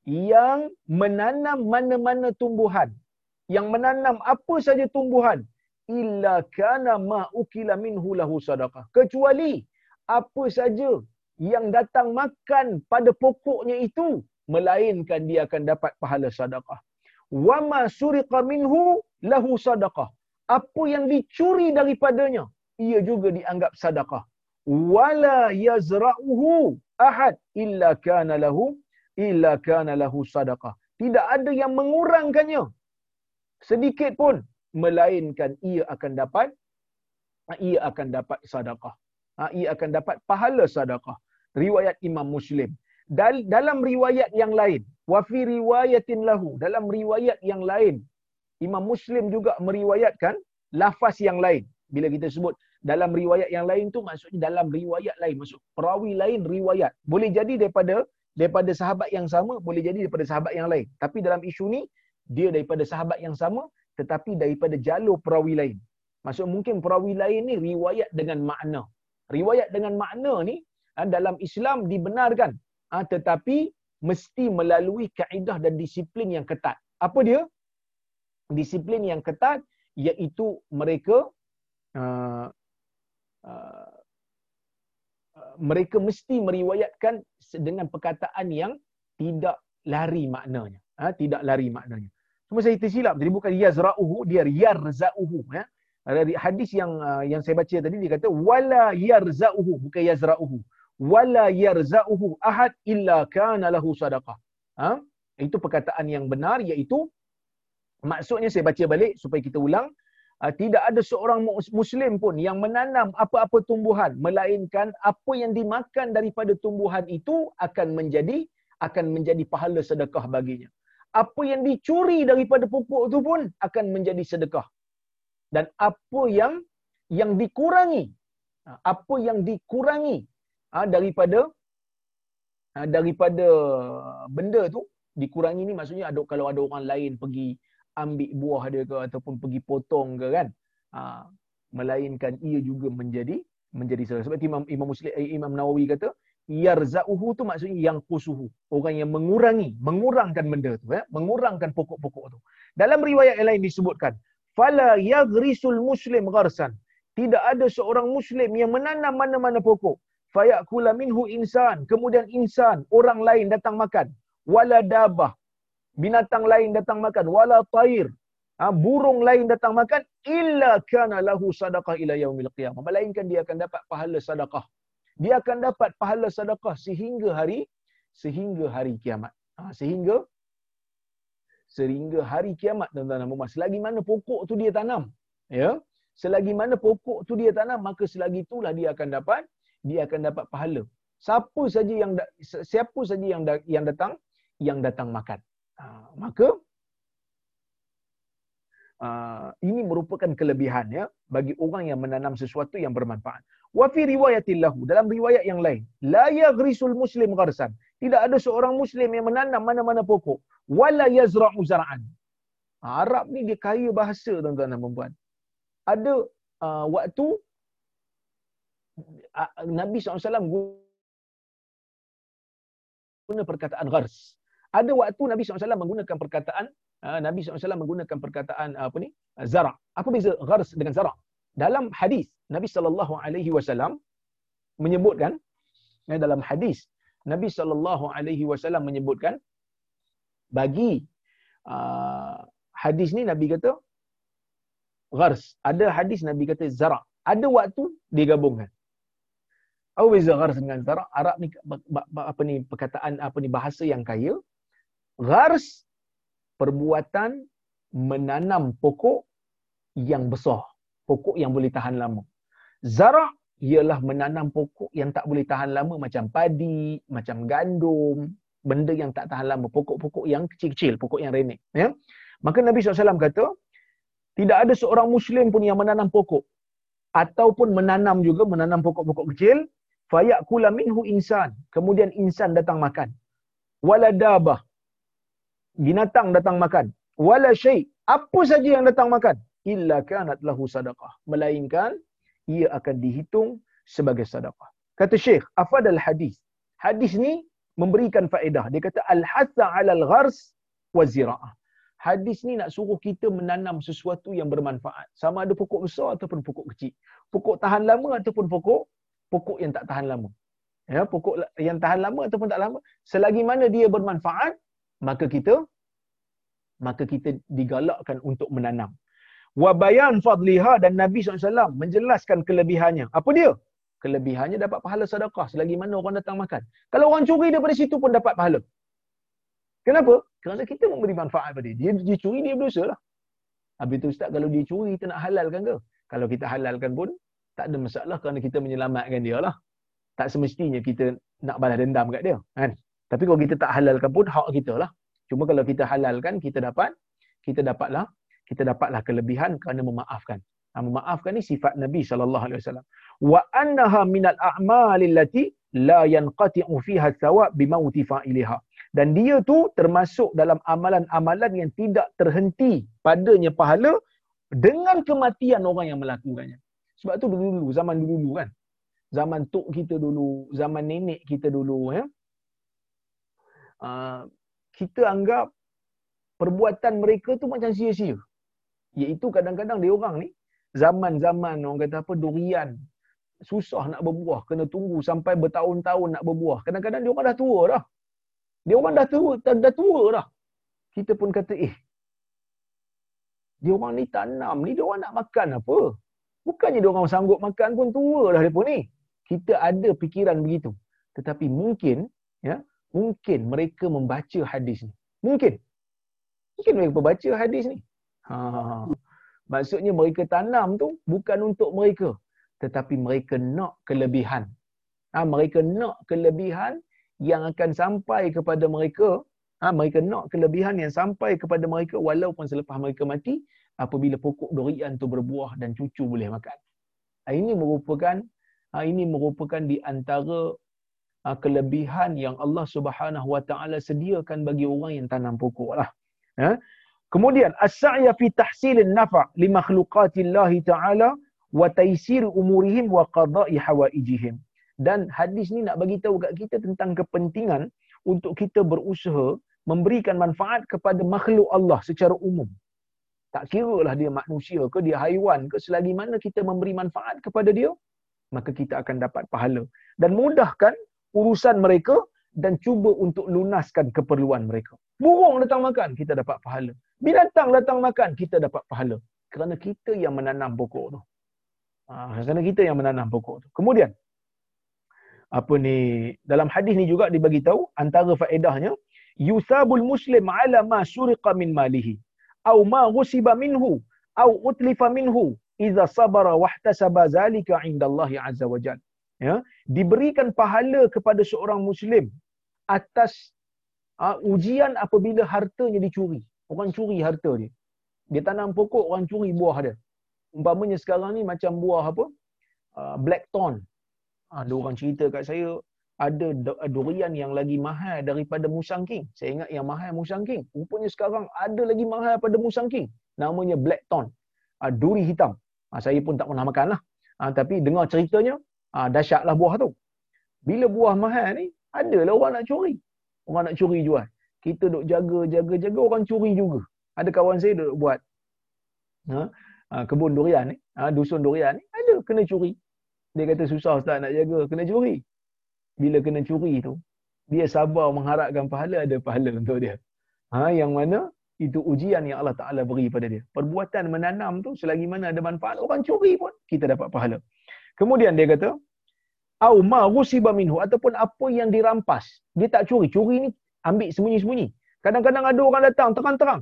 yang menanam mana-mana tumbuhan. Yang menanam apa saja tumbuhan. Illa kana ma ukila minhu lahu sadaqah. Kecuali apa saja yang datang makan pada pokoknya itu melainkan dia akan dapat pahala sedekah wa ma suriqa minhu lahu sadaqah. Apa yang dicuri daripadanya ia juga dianggap sedekah wala yazra'uhu ahad illa kana lahu illa kana lahu sadaqah. Tidak ada yang mengurangkannya. Sedikit pun. Melainkan ia akan dapat ia akan dapat sedekah ha, ia akan dapat pahala sedekah riwayat Imam Muslim. Dal, dalam riwayat yang lain. Wa fi riwayatin lahu. Dalam riwayat yang lain. Imam Muslim juga meriwayatkan lafaz yang lain. Bila kita sebut dalam riwayat yang lain tu maksudnya dalam riwayat lain. Maksud perawi lain riwayat. Boleh jadi daripada daripada sahabat yang sama boleh jadi daripada sahabat yang lain. Tapi dalam isu ni dia daripada sahabat yang sama tetapi daripada jalur perawi lain. Maksud mungkin perawi lain ni riwayat dengan makna. Riwayat dengan makna ni ha, dalam Islam dibenarkan. Ha, tetapi mesti melalui kaedah dan disiplin yang ketat. Apa dia? Disiplin yang ketat iaitu mereka uh, uh, mereka mesti meriwayatkan dengan perkataan yang tidak lari maknanya. Ha, tidak lari maknanya. Cuma saya tersilap. Jadi bukan yazra'uhu, dia yarza'uhu. Ya. Dari hadis yang uh, yang saya baca tadi, dia kata, wala yarza'uhu, bukan yazra'uhu. Wala yarza'uhu ahad illa kana lahu sadaqah. Ha? Itu perkataan yang benar, iaitu maksudnya saya baca balik supaya kita ulang. Ah, tidak ada seorang muslim pun yang menanam apa-apa tumbuhan melainkan apa yang dimakan daripada tumbuhan itu akan menjadi akan menjadi pahala sedekah baginya. Apa yang dicuri daripada pupuk itu pun akan menjadi sedekah. Dan apa yang yang dikurangi ah, apa yang dikurangi ah, daripada daripada benda tu dikurangi ni maksudnya ada kalau ada orang lain pergi ambil buah dia ke ataupun pergi potong ke kan? Ha, melainkan ia juga menjadi menjadi salah. Sebab Imam Imam Muslim eh, Imam Nawawi kata yarzauhu tu maksudnya yang kusuhu orang yang mengurangi mengurangkan benda tu ya mengurangkan pokok-pokok tu. Dalam riwayat yang lain disebutkan fala yaghrisul muslim gharsan tidak ada seorang muslim yang menanam mana-mana pokok. Fayakula minhu insan kemudian insan orang lain datang makan. Wala dabah binatang lain datang makan wala tair ha, burung lain datang makan illa kana lahu sadaqah ila yaumil qiyamah. Melainkan dia akan dapat pahala sedekah dia akan dapat pahala sedekah sehingga hari sehingga hari kiamat. Ha, sehingga sehingga hari kiamat tuan-tuan dan puan selagi mana pokok tu dia tanam ya. Selagi mana pokok tu dia tanam maka selagi itulah dia akan dapat dia akan dapat pahala. Siapa saja yang siapa saja yang yang datang yang datang makan Ah, maka uh, ini merupakan kelebihan ya bagi orang yang menanam sesuatu yang bermanfaat. Wa fi riwayatil lahu dalam riwayat yang lain, la yaghrisul muslim gharsan. Tidak ada seorang muslim yang menanam mana-mana pokok wala yazra'u zar'an. Ah, Arab ni dia kaya bahasa tuan-tuan dan puan Ada uh, waktu uh, Nabi SAW guna perkataan ghars ada waktu Nabi SAW menggunakan perkataan uh, Nabi SAW menggunakan perkataan uh, apa ni zara. Apa beza ghars dengan zara? Dalam hadis Nabi sallallahu alaihi wasallam menyebutkan ya, dalam hadis Nabi sallallahu alaihi wasallam menyebutkan bagi uh, hadis ni Nabi kata ghars. Ada hadis Nabi kata zara. Ada waktu digabungkan. Apa beza ghars dengan zara? Arab ni apa ni perkataan apa ni bahasa yang kaya Ghars perbuatan menanam pokok yang besar, pokok yang boleh tahan lama. Zara ialah menanam pokok yang tak boleh tahan lama macam padi, macam gandum, benda yang tak tahan lama, pokok-pokok yang kecil-kecil, pokok yang renek, ya. Maka Nabi SAW kata, tidak ada seorang muslim pun yang menanam pokok ataupun menanam juga menanam pokok-pokok kecil fayakula minhu insan kemudian insan datang makan waladabah binatang datang makan. Wala syai apa saja yang datang makan. Illa kanat lahu sadaqah. Melainkan ia akan dihitung sebagai sedekah kata syekh afadal hadis. Hadis ni memberikan faedah. Dia kata al hasa ala al ghars wa ziraah. Hadis ni nak suruh kita menanam sesuatu yang bermanfaat. Sama ada pokok besar ataupun pokok kecil. Pokok tahan lama ataupun pokok pokok yang tak tahan lama. Ya, pokok yang tahan lama ataupun tak lama, selagi mana dia bermanfaat, maka kita maka kita digalakkan untuk menanam. Wa bayan fadliha dan Nabi SAW menjelaskan kelebihannya. Apa dia? Kelebihannya dapat pahala sedekah selagi mana orang datang makan. Kalau orang curi daripada situ pun dapat pahala. Kenapa? Kerana kita memberi manfaat pada dia. Dia, curi, dia berdosa lah. Habis tu Ustaz, kalau dia curi, kita nak halalkan ke? Kalau kita halalkan pun, tak ada masalah kerana kita menyelamatkan dia lah. Tak semestinya kita nak balas dendam kat dia. Kan? Tapi kalau kita tak halalkan pun, hak kita lah. Cuma kalau kita halalkan, kita dapat, kita dapatlah, kita dapatlah kelebihan kerana memaafkan. Ha, memaafkan ni sifat Nabi sallallahu alaihi wasallam. Wa annaha minal a'mal allati la yanqati'u fiha thawab bimauti fa'iliha. Dan dia tu termasuk dalam amalan-amalan yang tidak terhenti padanya pahala dengan kematian orang yang melakukannya. Sebab tu dulu-dulu, zaman dulu-dulu kan. Zaman tok kita dulu, zaman nenek kita dulu. Ya. Uh, kita anggap perbuatan mereka tu macam sia-sia. Iaitu kadang-kadang dia orang ni, zaman-zaman orang kata apa, durian. Susah nak berbuah, kena tunggu sampai bertahun-tahun nak berbuah. Kadang-kadang dia orang dah tua dah. Dia orang dah tua, dah, dah tua dah. Kita pun kata, eh, dia orang ni tanam ni, dia orang nak makan apa? Bukannya dia orang sanggup makan pun tua dah pun ni. Kita ada fikiran begitu. Tetapi mungkin, ya, mungkin mereka membaca hadis ni. Mungkin. Mungkin mereka baca hadis ni. Ha. Maksudnya mereka tanam tu bukan untuk mereka. Tetapi mereka nak kelebihan. Ha, mereka nak kelebihan yang akan sampai kepada mereka ha, mereka nak kelebihan yang sampai kepada mereka walaupun selepas mereka mati apabila pokok durian tu berbuah dan cucu boleh makan. Ha, ini merupakan ha, ini merupakan di antara ha, kelebihan yang Allah Subhanahu Wa Taala sediakan bagi orang yang tanam pokok lah. Ha? Kemudian as-sa'ya fi tahsilin nafa' li makhluqatillahi ta'ala wa taysir umurihim wa qada'i hawaijihim dan hadis ni nak bagi tahu kat kita tentang kepentingan untuk kita berusaha memberikan manfaat kepada makhluk Allah secara umum. Tak kira lah dia manusia ke dia haiwan ke selagi mana kita memberi manfaat kepada dia maka kita akan dapat pahala dan mudahkan urusan mereka dan cuba untuk lunaskan keperluan mereka. Burung datang makan, kita dapat pahala. Binatang datang makan, kita dapat pahala. Kerana kita yang menanam pokok tu. Ha, kerana kita yang menanam pokok tu. Kemudian, apa ni dalam hadis ni juga dibagi tahu antara faedahnya yusabul muslim ala ma suriqa min malihi au ma ghusiba minhu au utlifa minhu idza sabara wahtasaba zalika inda Allah azza wajal ya diberikan pahala kepada seorang muslim atas uh, ujian apabila hartanya dicuri orang curi harta dia dia tanam pokok orang curi buah dia umpamanya sekarang ni macam buah apa uh, black thorn ada orang cerita kat saya ada durian yang lagi mahal daripada Musang King. Saya ingat yang mahal Musang King. Rupanya sekarang ada lagi mahal daripada Musang King. Namanya Black Thorn. Duri hitam. Saya pun tak pernah makan lah. Tapi dengar ceritanya, dahsyatlah buah tu. Bila buah mahal ni, adalah orang nak curi. Orang nak curi jual. Kita duk jaga, jaga, jaga, orang curi juga. Ada kawan saya duk buat kebun durian ni, dusun durian ni, ada kena curi. Dia kata susah ustaz nak jaga, kena curi. Bila kena curi tu, dia sabar mengharapkan pahala, ada pahala untuk dia. Ha, yang mana itu ujian yang Allah Ta'ala beri pada dia. Perbuatan menanam tu selagi mana ada manfaat, orang curi pun kita dapat pahala. Kemudian dia kata, au ma rusiba minhu ataupun apa yang dirampas. Dia tak curi. Curi ni ambil sembunyi-sembunyi. Kadang-kadang ada orang datang terang-terang.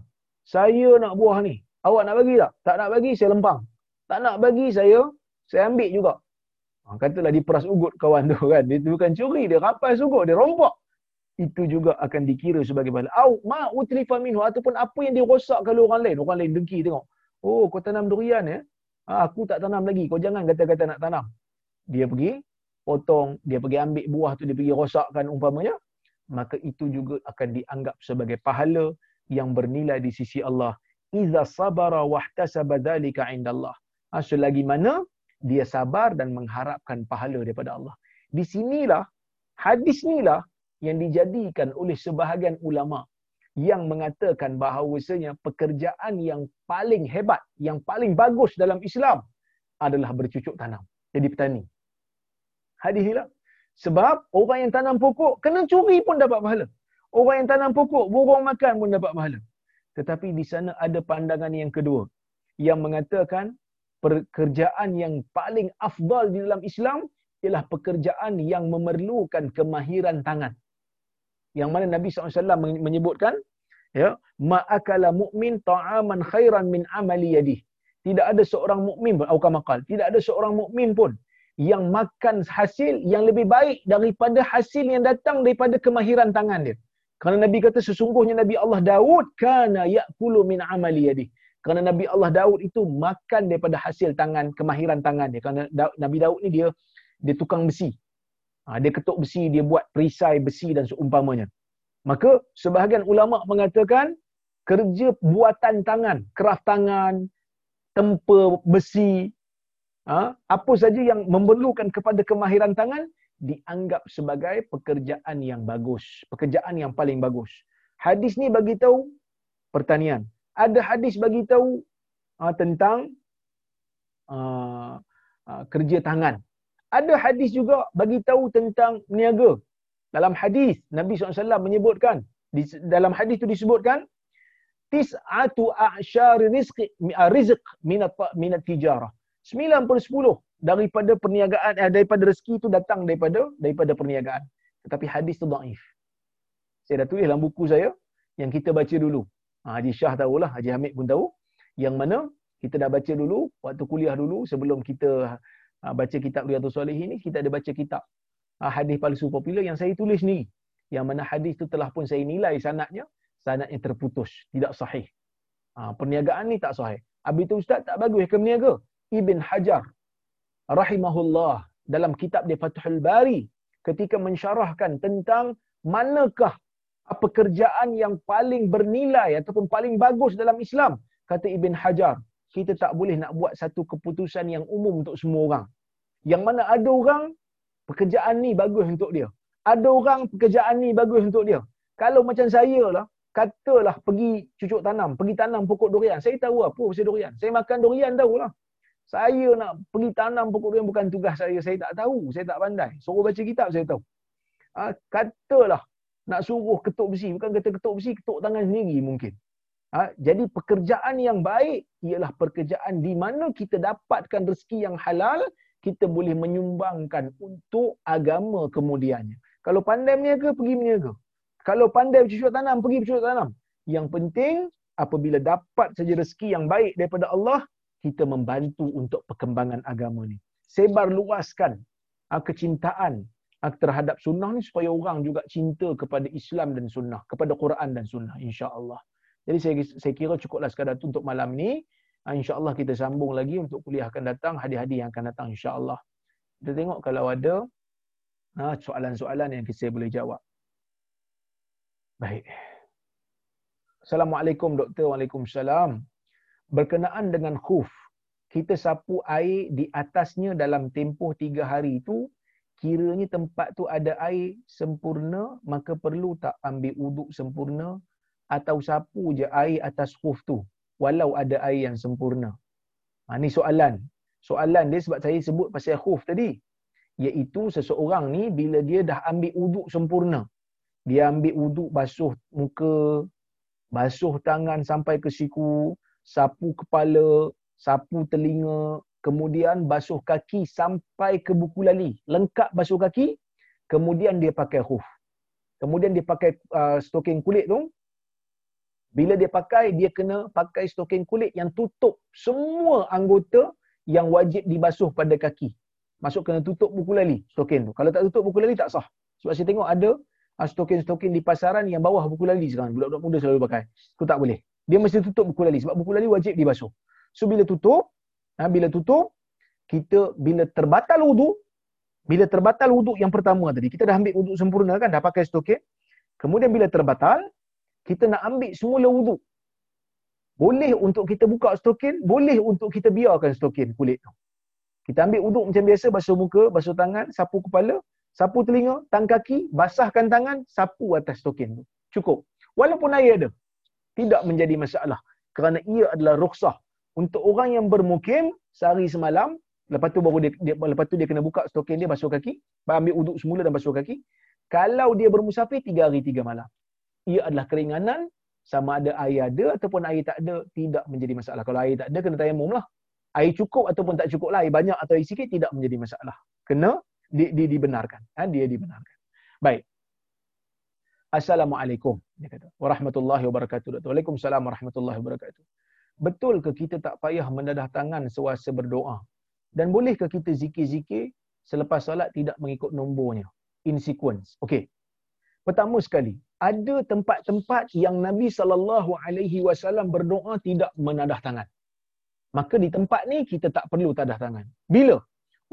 Saya nak buah ni. Awak nak bagi tak? Tak nak bagi, saya lempang. Tak nak bagi, saya saya ambil juga. Ha, katalah diperas ugut kawan tu kan. Dia bukan curi, dia rampas ugut, dia rompak. Itu juga akan dikira sebagai pahala. Au ma utlifa minhu ataupun apa yang dirosak kalau orang lain. Orang lain dengki tengok. Oh, kau tanam durian ya? Aku tak tanam lagi. Kau jangan kata-kata nak tanam. Dia pergi potong, dia pergi ambil buah tu, dia pergi rosakkan umpamanya. Maka itu juga akan dianggap sebagai pahala yang bernilai di sisi Allah. Iza sabara wahtasaba dhalika indallah. Ha, selagi mana dia sabar dan mengharapkan pahala daripada Allah. Di sinilah hadis inilah yang dijadikan oleh sebahagian ulama yang mengatakan bahawasanya pekerjaan yang paling hebat, yang paling bagus dalam Islam adalah bercucuk tanam. Jadi petani. Hadis lah. Sebab orang yang tanam pokok, kena curi pun dapat pahala. Orang yang tanam pokok, burung makan pun dapat pahala. Tetapi di sana ada pandangan yang kedua. Yang mengatakan pekerjaan yang paling afdal di dalam Islam ialah pekerjaan yang memerlukan kemahiran tangan. Yang mana Nabi SAW menyebutkan, ya, ma'akala mu'min ta'aman khairan min amali yadih. Tidak ada seorang mukmin atau makal, tidak ada seorang mukmin pun yang makan hasil yang lebih baik daripada hasil yang datang daripada kemahiran tangan dia. Kerana Nabi kata sesungguhnya Nabi Allah Daud kana ya'kulu min amali yadih. Kerana Nabi Allah Daud itu makan daripada hasil tangan, kemahiran tangan dia. Kerana Nabi Daud ni dia dia tukang besi. Ha, dia ketuk besi, dia buat perisai besi dan seumpamanya. Maka sebahagian ulama mengatakan kerja buatan tangan, keraf tangan, tempa besi, ha, apa saja yang memerlukan kepada kemahiran tangan dianggap sebagai pekerjaan yang bagus, pekerjaan yang paling bagus. Hadis ni bagi tahu pertanian. Ada hadis bagi tahu uh, tentang kerja tangan. Ada hadis juga bagi tahu tentang niaga. Dalam hadis Nabi SAW menyebutkan di dalam hadis itu disebutkan tis'atu a'syar rizq rizq minat minat tijarah. 9 per 10 daripada perniagaan eh, daripada rezeki itu datang daripada daripada perniagaan. Tetapi hadis itu dhaif. Saya dah tulis dalam buku saya yang kita baca dulu. Ha, Haji Shah tahulah, Haji Hamid pun tahu. Yang mana kita dah baca dulu waktu kuliah dulu sebelum kita ha, baca kitab Riyadhus Salihin ni kita ada baca kitab ha, hadis palsu popular yang saya tulis ni. Yang mana hadis tu telah pun saya nilai sanadnya, sanadnya terputus, tidak sahih. Ha, perniagaan ni tak sahih. Habis tu ustaz tak bagus ke berniaga? Ibn Hajar rahimahullah dalam kitab dia Fathul Bari ketika mensyarahkan tentang manakah pekerjaan yang paling bernilai ataupun paling bagus dalam Islam kata Ibn Hajar kita tak boleh nak buat satu keputusan yang umum untuk semua orang yang mana ada orang pekerjaan ni bagus untuk dia ada orang pekerjaan ni bagus untuk dia kalau macam saya lah katalah pergi cucuk tanam pergi tanam pokok durian saya tahu apa pasal durian saya makan durian tahulah saya nak pergi tanam pokok durian bukan tugas saya. Saya tak tahu. Saya tak pandai. Suruh baca kitab saya tahu. Ha, katalah nak suruh ketuk besi. Bukan kata ketuk besi, ketuk tangan sendiri mungkin. Ha, jadi pekerjaan yang baik ialah pekerjaan di mana kita dapatkan rezeki yang halal, kita boleh menyumbangkan untuk agama kemudiannya. Kalau pandai berniaga, pergi berniaga. Kalau pandai bercucuk tanam, pergi bercucuk tanam. Yang penting, apabila dapat saja rezeki yang baik daripada Allah, kita membantu untuk perkembangan agama ni. Sebar luaskan uh, kecintaan uh, terhadap sunnah ni supaya orang juga cinta kepada Islam dan sunnah, kepada Quran dan sunnah insya-Allah. Jadi saya saya kira cukuplah sekadar tu untuk malam ni. Uh, insya-Allah kita sambung lagi untuk kuliah akan datang, hadis-hadis yang akan datang insya-Allah. Kita tengok kalau ada uh, soalan-soalan yang kita boleh jawab. Baik. Assalamualaikum doktor. Waalaikumsalam berkenaan dengan khuf kita sapu air di atasnya dalam tempoh tiga hari itu kiranya tempat tu ada air sempurna maka perlu tak ambil uduk sempurna atau sapu je air atas khuf tu walau ada air yang sempurna ha, ni soalan soalan dia sebab saya sebut pasal khuf tadi iaitu seseorang ni bila dia dah ambil uduk sempurna dia ambil uduk basuh muka basuh tangan sampai ke siku sapu kepala, sapu telinga, kemudian basuh kaki sampai ke buku lali. Lengkap basuh kaki, kemudian dia pakai hoof. Kemudian dia pakai uh, stoking kulit tu. Bila dia pakai, dia kena pakai stoking kulit yang tutup semua anggota yang wajib dibasuh pada kaki. Masuk kena tutup buku lali, stoking tu. Kalau tak tutup buku lali, tak sah. Sebab saya tengok ada uh, stoking-stoking di pasaran yang bawah buku lali sekarang. Budak-budak muda selalu pakai. Itu tak boleh dia mesti tutup buku lali sebab buku lali wajib dibasuh. So bila tutup, ha, bila tutup, kita bila terbatal wudu, bila terbatal wudu yang pertama tadi, kita dah ambil wudu sempurna kan, dah pakai stokin. Kemudian bila terbatal, kita nak ambil semula wudu. Boleh untuk kita buka stokin, boleh untuk kita biarkan stokin kulit tu. Kita ambil wuduk macam biasa, basuh muka, basuh tangan, sapu kepala, sapu telinga, tang kaki, basahkan tangan, sapu atas stokin tu. Cukup Walaupun air ada. Tidak menjadi masalah. Kerana ia adalah rukhsah. Untuk orang yang bermukim sehari semalam, lepas tu baru dia, dia lepas tu dia kena buka stokin dia basuh kaki, ambil uduk semula dan basuh kaki. Kalau dia bermusafir tiga hari tiga malam. Ia adalah keringanan sama ada air ada ataupun air tak ada tidak menjadi masalah. Kalau air tak ada kena tayamum lah. Air cukup ataupun tak cukup lah. Air banyak atau air sikit tidak menjadi masalah. Kena di, di, dibenarkan. Ha, dia dibenarkan. Baik. Assalamualaikum. Dia kata. Warahmatullahi wabarakatuh. Waalaikumsalam warahmatullahi wabarakatuh. Betul ke kita tak payah mendadah tangan sewasa berdoa? Dan bolehkah kita zikir-zikir selepas solat tidak mengikut nombornya? In sequence. Okey. Pertama sekali, ada tempat-tempat yang Nabi sallallahu alaihi wasallam berdoa tidak menadah tangan. Maka di tempat ni kita tak perlu tadah tangan. Bila?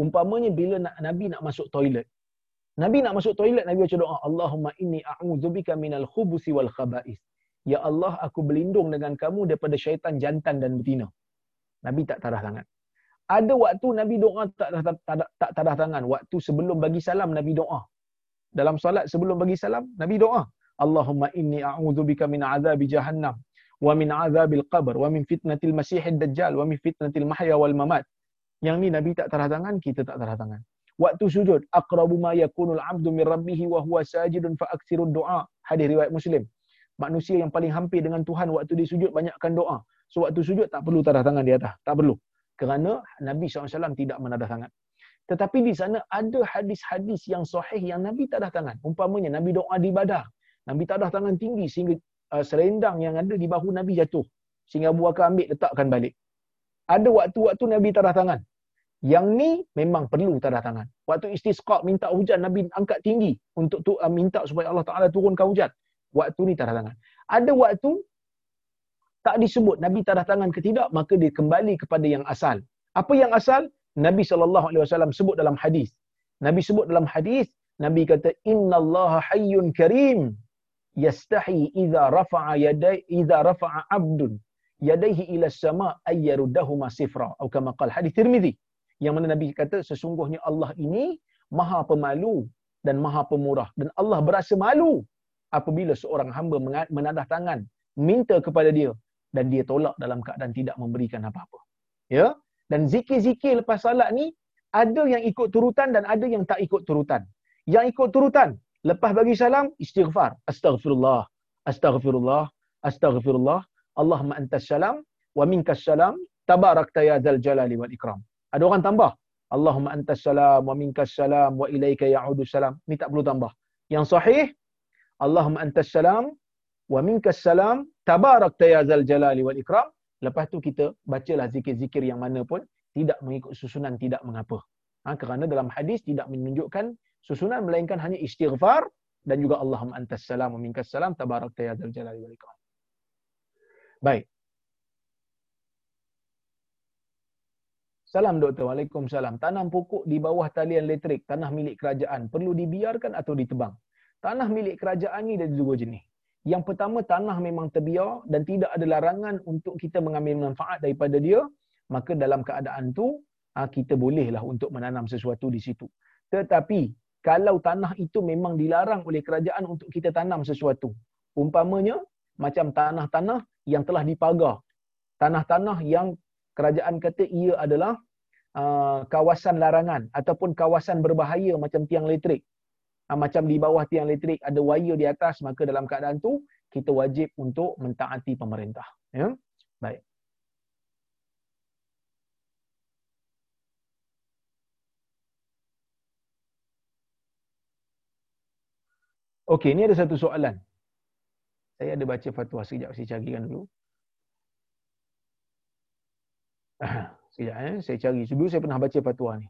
Umpamanya bila nak, Nabi nak masuk toilet. Nabi nak masuk toilet, Nabi baca doa, Allahumma inni a'udzubika minal khubusi wal khaba'is. Ya Allah, aku berlindung dengan kamu daripada syaitan jantan dan betina. Nabi tak tadah tangan. Ada waktu Nabi doa tak tak, tak, tadah tangan. Waktu sebelum bagi salam, Nabi doa. Dalam solat sebelum bagi salam, Nabi doa. Allahumma inni a'udzubika min azabi jahannam wa min azabil qabr wa min fitnatil masiihid dajjal wa min fitnatil mahya wal mamat. Yang ni Nabi tak tarah tangan, kita tak tarah tangan. Waktu sujud, aqrabu ma yakunul 'abdu min rabbih wa huwa sajidun fa aktsirud du'a. Hadis riwayat Muslim. Manusia yang paling hampir dengan Tuhan waktu dia sujud banyakkan doa. So waktu sujud tak perlu tarah tangan di atas, tak perlu. Kerana Nabi SAW tidak menadah tangan. Tetapi di sana ada hadis-hadis yang sahih yang Nabi tak ada tangan. Umpamanya Nabi doa di badar. Nabi tak ada tangan tinggi sehingga uh, serendang yang ada di bahu Nabi jatuh. Sehingga Abu Bakar ambil letakkan balik. Ada waktu-waktu Nabi tak ada tangan. Yang ni memang perlu tak ada tangan. Waktu istisqa minta hujan Nabi angkat tinggi untuk tu, uh, minta supaya Allah Taala turunkan hujan. Waktu ni tak ada tangan. Ada waktu tak disebut Nabi tak ada tangan ke tidak maka dia kembali kepada yang asal. Apa yang asal? Nabi SAW sebut dalam hadis. Nabi sebut dalam hadis, Nabi kata Inna Allah hayyun karim yastahi idza rafa'a yaday idza rafa'a 'abdun yadayhi ila as-sama' ay yaruddahuma sifra atau kama qala hadis Tirmizi yang mana Nabi kata sesungguhnya Allah ini Maha Pemalu dan Maha Pemurah dan Allah berasa malu apabila seorang hamba menadah tangan minta kepada dia dan dia tolak dalam keadaan tidak memberikan apa-apa. Ya? Dan zikir-zikir lepas salat ni ada yang ikut turutan dan ada yang tak ikut turutan. Yang ikut turutan Lepas bagi salam, istighfar. Astaghfirullah. Astaghfirullah. Astaghfirullah. Allahumma antas salam. Wa minkas salam. Tabarakta ya zal jalali wal ikram. Ada orang tambah. Allahumma antas salam. Wa minkas salam. Wa ilaika ya'udu salam. Ni tak perlu tambah. Yang sahih. Allahumma antas salam. Wa minkas salam. Tabarakta ya zal jalali wal ikram. Lepas tu kita bacalah zikir-zikir yang mana pun. Tidak mengikut susunan, tidak mengapa. Ha, kerana dalam hadis tidak menunjukkan susunan melainkan hanya istighfar dan juga Allahumma antas salam wa minkas salam tabarakta ya dzal jalali wal ikram. Baik. Salam doktor. Waalaikumsalam. Tanam pokok di bawah talian elektrik, tanah milik kerajaan, perlu dibiarkan atau ditebang? Tanah milik kerajaan ni ada dua jenis. Yang pertama, tanah memang terbiar dan tidak ada larangan untuk kita mengambil manfaat daripada dia, maka dalam keadaan tu, ah, kita bolehlah untuk menanam sesuatu di situ. Tetapi, kalau tanah itu memang dilarang oleh kerajaan untuk kita tanam sesuatu. Umpamanya macam tanah-tanah yang telah dipagar. Tanah-tanah yang kerajaan kata ia adalah uh, kawasan larangan ataupun kawasan berbahaya macam tiang elektrik. Uh, macam di bawah tiang elektrik ada wire di atas maka dalam keadaan tu kita wajib untuk mentaati pemerintah. Ya. Baik. Okey, ini ada satu soalan. Saya ada baca fatwa sekejap, saya carikan dulu. sekejap eh, saya cari. Dulu saya pernah baca fatwa ni.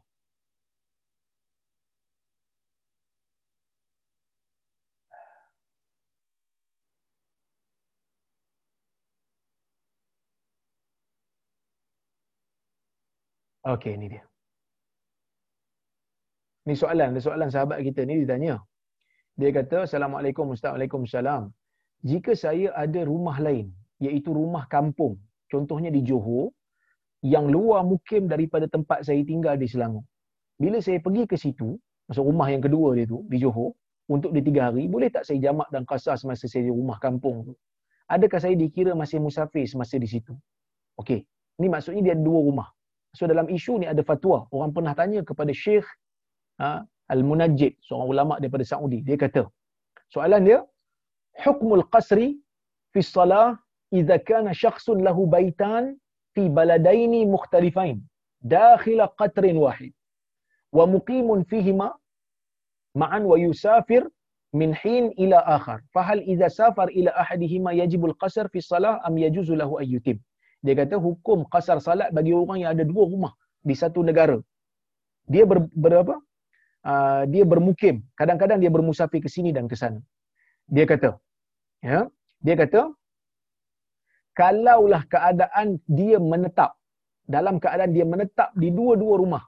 Okey, ini dia. Ini soalan, ada soalan sahabat kita ni ditanya. Dia kata, Assalamualaikum, Assalamualaikum, Jika saya ada rumah lain, iaitu rumah kampung, contohnya di Johor, yang luar mukim daripada tempat saya tinggal di Selangor. Bila saya pergi ke situ, maksud rumah yang kedua dia tu, di Johor, untuk dia tiga hari, boleh tak saya jamak dan kasar semasa saya di rumah kampung tu? Adakah saya dikira masih musafir semasa di situ? Okey. Ini maksudnya dia ada dua rumah. So dalam isu ni ada fatwa. Orang pernah tanya kepada Syekh ha, Al-Munajjid, seorang ulama daripada Saudi. Dia kata, soalan dia, hukmul qasri fi salah idza kana syakhsun lahu baitan fi baladaini mukhtalifain dakhil qatrin wahid wa muqimun fihima ma'an wa yusafir min hin ila akhar fahal idza safar ila ahadihima yajibul qasr fi salah am yajuzu lahu ayyutim dia kata hukum qasar salat bagi orang yang ada dua rumah di satu negara. Dia ber, berapa uh, dia bermukim. Kadang-kadang dia bermusafir ke sini dan ke sana. Dia kata ya dia kata kalaulah keadaan dia menetap dalam keadaan dia menetap di dua-dua rumah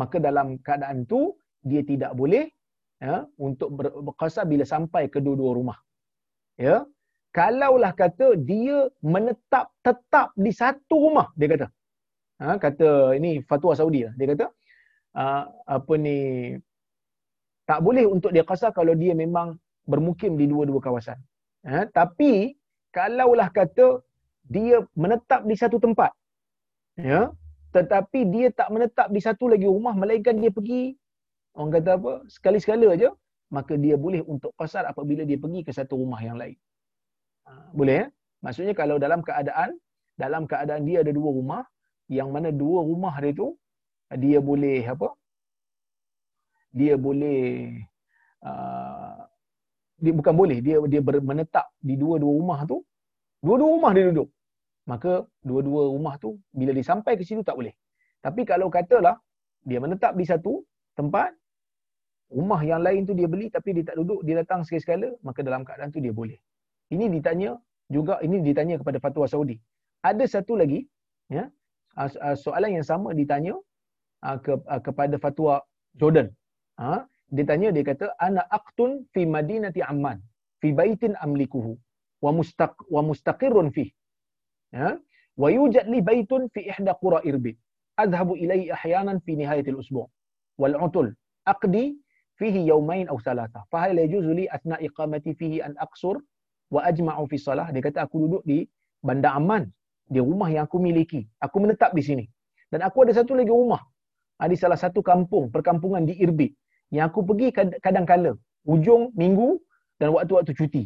maka dalam keadaan tu dia tidak boleh ya untuk berqasar bila sampai ke dua-dua rumah. Ya kalaulah kata dia menetap tetap di satu rumah dia kata. Ha, kata ini fatwa Saudi lah. dia kata uh, apa ni tak boleh untuk dia qasar kalau dia memang bermukim di dua-dua kawasan. Ha, tapi kalaulah kata dia menetap di satu tempat ya tetapi dia tak menetap di satu lagi rumah melainkan dia pergi orang kata apa sekali-sekala aja maka dia boleh untuk qasar apabila dia pergi ke satu rumah yang lain boleh ya? Maksudnya kalau dalam keadaan dalam keadaan dia ada dua rumah, yang mana dua rumah dia tu dia boleh apa? Dia boleh uh, dia bukan boleh, dia dia menetap di dua-dua rumah tu. Dua-dua rumah dia duduk. Maka dua-dua rumah tu bila dia sampai ke situ tak boleh. Tapi kalau katalah dia menetap di satu tempat, rumah yang lain tu dia beli tapi dia tak duduk, dia datang sekali-sekala, maka dalam keadaan tu dia boleh. Ini ditanya juga ini ditanya kepada fatwa Saudi. Ada satu lagi ya soalan yang sama ditanya ke, kepada fatwa Jordan. Ha, dia tanya dia kata ana aqtun fi madinati Amman fi baitin amlikuhu wa mustaq wa mustaqirrun fi. Ya, wa yujad li baitun fi ihda qura irbi. Adhhabu ilayhi ahyanan fi nihayat al-usbu' wal 'utul aqdi fihi yawmayn aw thalatha. Fa hal yajuzu li athna iqamati fihi an aqsur wa ajma'u fi salah. Dia kata aku duduk di bandar aman. Di rumah yang aku miliki. Aku menetap di sini. Dan aku ada satu lagi rumah. Ah, di salah satu kampung perkampungan di Irbid yang aku pergi kadang-kala hujung minggu dan waktu-waktu cuti.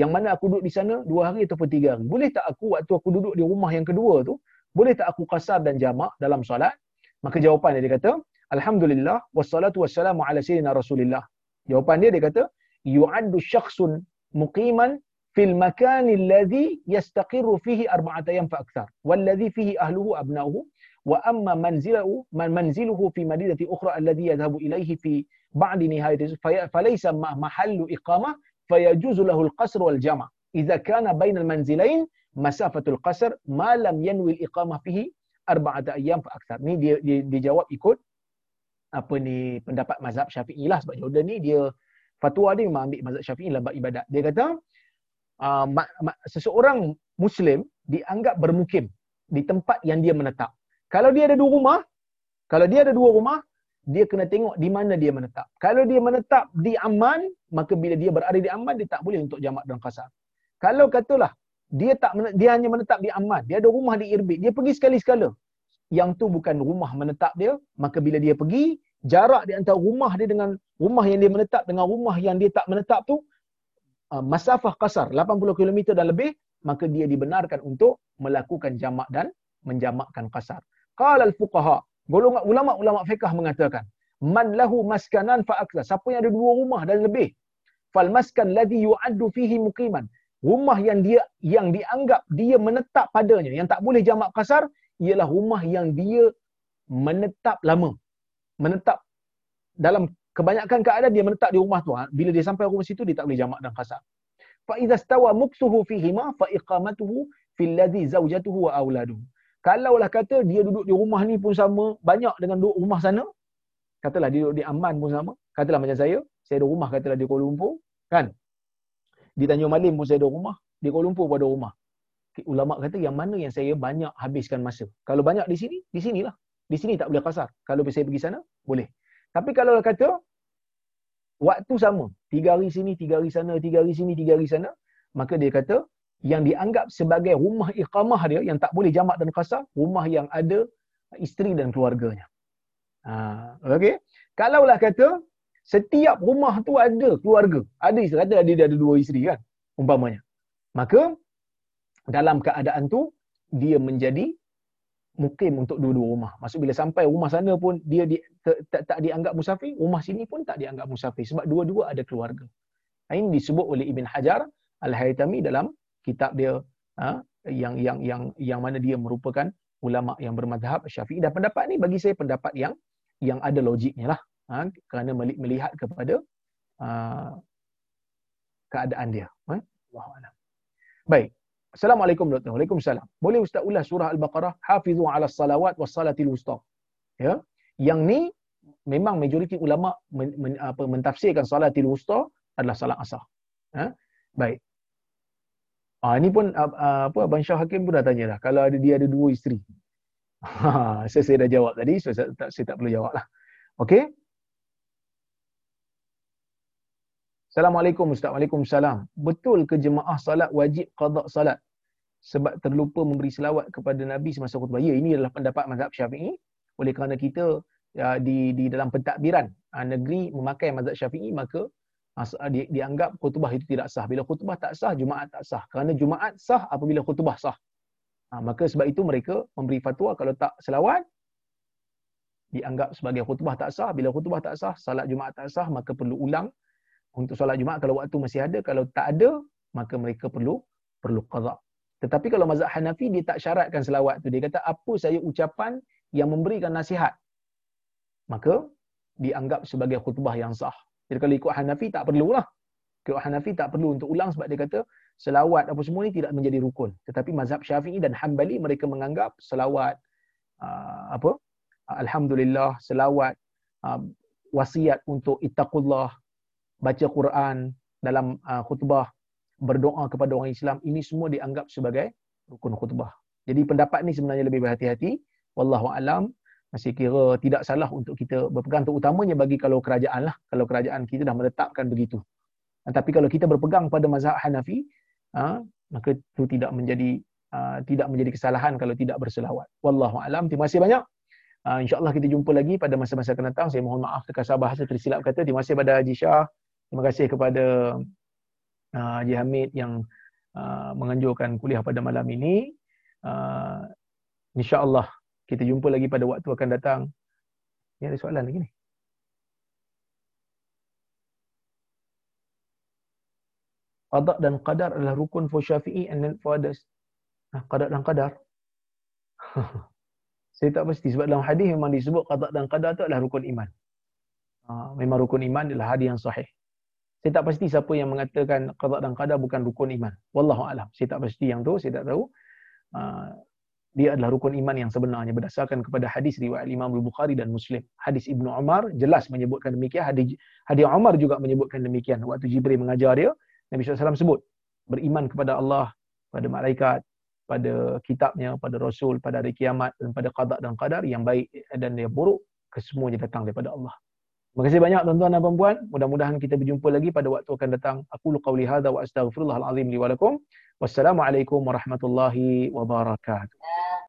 Yang mana aku duduk di sana dua hari ataupun tiga hari. Boleh tak aku waktu aku duduk di rumah yang kedua tu boleh tak aku qasar dan jamak dalam solat? Maka jawapan dia, dia kata alhamdulillah wassalatu wassalamu ala sayyidina rasulillah. Jawapan dia dia kata yu'addu syakhsun muqiman fil makan alladhi yastaqirru fihi arba'ata ayyam fa akthar walladhi fihi ahluhu abna'uhu wa amma manziluhu man manziluhu fi madinati ukhra alladhi yadhhabu ilayhi fi ba'd nihayati falaysa ma mahallu iqamah fayajuzu lahu al-qasr wal jama' idza kana bayna al-manzilain masafatul qasr ma lam yanwi al-iqamah fihi arba'ata ayyam fa akthar ni dia, dia dijawab ikut apa ni pendapat mazhab Syafi'i lah. Sebab Jordan ni dia fatwa dia memang ambil mazhab Syafi'i dalam ibadat. Dia kata uh, ma, ma, seseorang Muslim dianggap bermukim di tempat yang dia menetap. Kalau dia ada dua rumah, kalau dia ada dua rumah, dia kena tengok di mana dia menetap. Kalau dia menetap di Aman, maka bila dia berada di Aman, dia tak boleh untuk jamak dan qasar. Kalau katalah, dia tak dia hanya menetap di Aman, dia ada rumah di Irbid, dia pergi sekali-sekala. Yang tu bukan rumah menetap dia, maka bila dia pergi, jarak di antara rumah dia dengan rumah yang dia menetap dengan rumah yang dia tak menetap tu Uh, masafah kasar 80 km dan lebih maka dia dibenarkan untuk melakukan jamak dan menjamakkan kasar. Qala al-fuqaha, golongan ulama-ulama fiqh mengatakan, man lahu maskanan fa akthar. Siapa yang ada dua rumah dan lebih, fal maskan ladhi yu'addu fihi muqiman. Rumah yang dia yang dianggap dia menetap padanya, yang tak boleh jamak kasar ialah rumah yang dia menetap lama. Menetap dalam kebanyakan keadaan dia menetap di rumah tu ha. bila dia sampai rumah situ dia tak boleh jamak dan qasar fa idza stawa muksuhu fihi ma fa iqamatuhu fil ladhi zawjatuhu wa kalaulah kata dia duduk di rumah ni pun sama banyak dengan duduk rumah sana katalah dia duduk di Aman pun sama. Katalah macam saya saya ada rumah katalah di Kuala Lumpur kan? Di Tanjung Malim pun saya ada rumah di Kuala Lumpur pun ada rumah. Ulama kata yang mana yang saya banyak habiskan masa. Kalau banyak di sini di sinilah. Di sini tak boleh kasar. Kalau saya pergi sana boleh tapi kalau kata waktu sama. Tiga hari sini, tiga hari sana, tiga hari sini, tiga hari sana. Maka dia kata, yang dianggap sebagai rumah iqamah dia, yang tak boleh jamak dan kasar, rumah yang ada isteri dan keluarganya. Ha, okay. Kalaulah kata, setiap rumah tu ada keluarga. Ada isteri, ada, dia ada dua isteri kan, umpamanya. Maka, dalam keadaan tu, dia menjadi mukim untuk dua-dua rumah. Maksud bila sampai rumah sana pun dia di, tak, tak, dianggap musafir, rumah sini pun tak dianggap musafir sebab dua-dua ada keluarga. Ini disebut oleh Ibn Hajar Al-Haytami dalam kitab dia ha, yang yang yang yang mana dia merupakan ulama yang bermadhab Syafi'i dan pendapat ni bagi saya pendapat yang yang ada logiknya lah ha, kerana melihat kepada uh, keadaan dia. Ha? Baik. Assalamualaikum doktor. Waalaikumsalam. Boleh ustaz ulas surah Al-Baqarah hafizu ala salawat was salatil wusta. Ya. Yang ni memang majoriti ulama men, men, apa mentafsirkan salatil wusta adalah salat asar. Ha? Baik. Ah ini pun apa Abang Syah Hakim pun dah tanya dah kalau ada dia ada dua isteri. Ha, saya, saya dah jawab tadi, so saya, tak, saya tak perlu jawab lah. Okey. Assalamualaikum Ustaz. Waalaikumsalam. Betul ke jemaah salat wajib qada salat sebab terlupa memberi selawat kepada Nabi semasa khutbah? Ya, ini adalah pendapat mazhab Syafi'i. Oleh kerana kita ya, di di dalam pentadbiran ha, negeri memakai mazhab Syafi'i maka ha, di, dianggap khutbah itu tidak sah. Bila khutbah tak sah, Jumaat tak sah. Kerana Jumaat sah apabila khutbah sah. Ha, maka sebab itu mereka memberi fatwa kalau tak selawat dianggap sebagai khutbah tak sah. Bila khutbah tak sah, salat Jumaat tak sah, maka perlu ulang untuk solat Jumaat kalau waktu masih ada, kalau tak ada, maka mereka perlu perlu qada. Tetapi kalau mazhab Hanafi dia tak syaratkan selawat tu. Dia kata apa saya ucapan yang memberikan nasihat. Maka dianggap sebagai khutbah yang sah. Jadi kalau ikut Hanafi tak perlulah. Ikut Hanafi tak perlu untuk ulang sebab dia kata selawat apa semua ni tidak menjadi rukun. Tetapi mazhab Syafi'i dan Hanbali mereka menganggap selawat uh, apa? Alhamdulillah, selawat uh, wasiat untuk ittaqullah, baca Quran dalam uh, khutbah, berdoa kepada orang Islam, ini semua dianggap sebagai rukun khutbah. Jadi pendapat ni sebenarnya lebih berhati-hati. Wallahu alam masih kira tidak salah untuk kita berpegang terutamanya bagi kalau kerajaan lah. Kalau kerajaan kita dah menetapkan begitu. Tapi kalau kita berpegang pada mazhab Hanafi, uh, maka itu tidak menjadi uh, tidak menjadi kesalahan kalau tidak berselawat. Wallahu alam. Terima kasih banyak. Uh, InsyaAllah kita jumpa lagi pada masa-masa akan datang. Saya mohon maaf terkasar bahasa tersilap kata. Terima kasih kepada Haji Shah. Terima kasih kepada uh, Haji Hamid yang uh, menganjurkan kuliah pada malam ini. Uh, InsyaAllah kita jumpa lagi pada waktu akan datang. Ini ada soalan lagi ni. Qadar dan qadar adalah rukun for syafi'i and then for others. Nah, qadar dan qadar. Saya tak pasti sebab dalam hadis memang disebut qadar dan qadar itu adalah rukun iman. Uh, memang rukun iman adalah hadis yang sahih. Saya tak pasti siapa yang mengatakan qada dan qadar bukan rukun iman. Wallahu alam. Saya tak pasti yang tu, saya tak tahu. Uh, dia adalah rukun iman yang sebenarnya berdasarkan kepada hadis riwayat Imam Al-Bukhari dan Muslim. Hadis Ibnu Umar jelas menyebutkan demikian. Hadis hadis Umar juga menyebutkan demikian. Waktu Jibril mengajar dia, Nabi SAW sebut beriman kepada Allah, pada malaikat, pada kitabnya, pada rasul, pada hari kiamat dan pada qada dan qadar yang baik dan yang buruk kesemuanya datang daripada Allah. Terima kasih banyak tuan-tuan dan puan-puan. Mudah-mudahan kita berjumpa lagi pada waktu akan datang. Aku lu qauli hadza wa astaghfirullahal azim li wa lakum. Wassalamualaikum warahmatullahi wabarakatuh.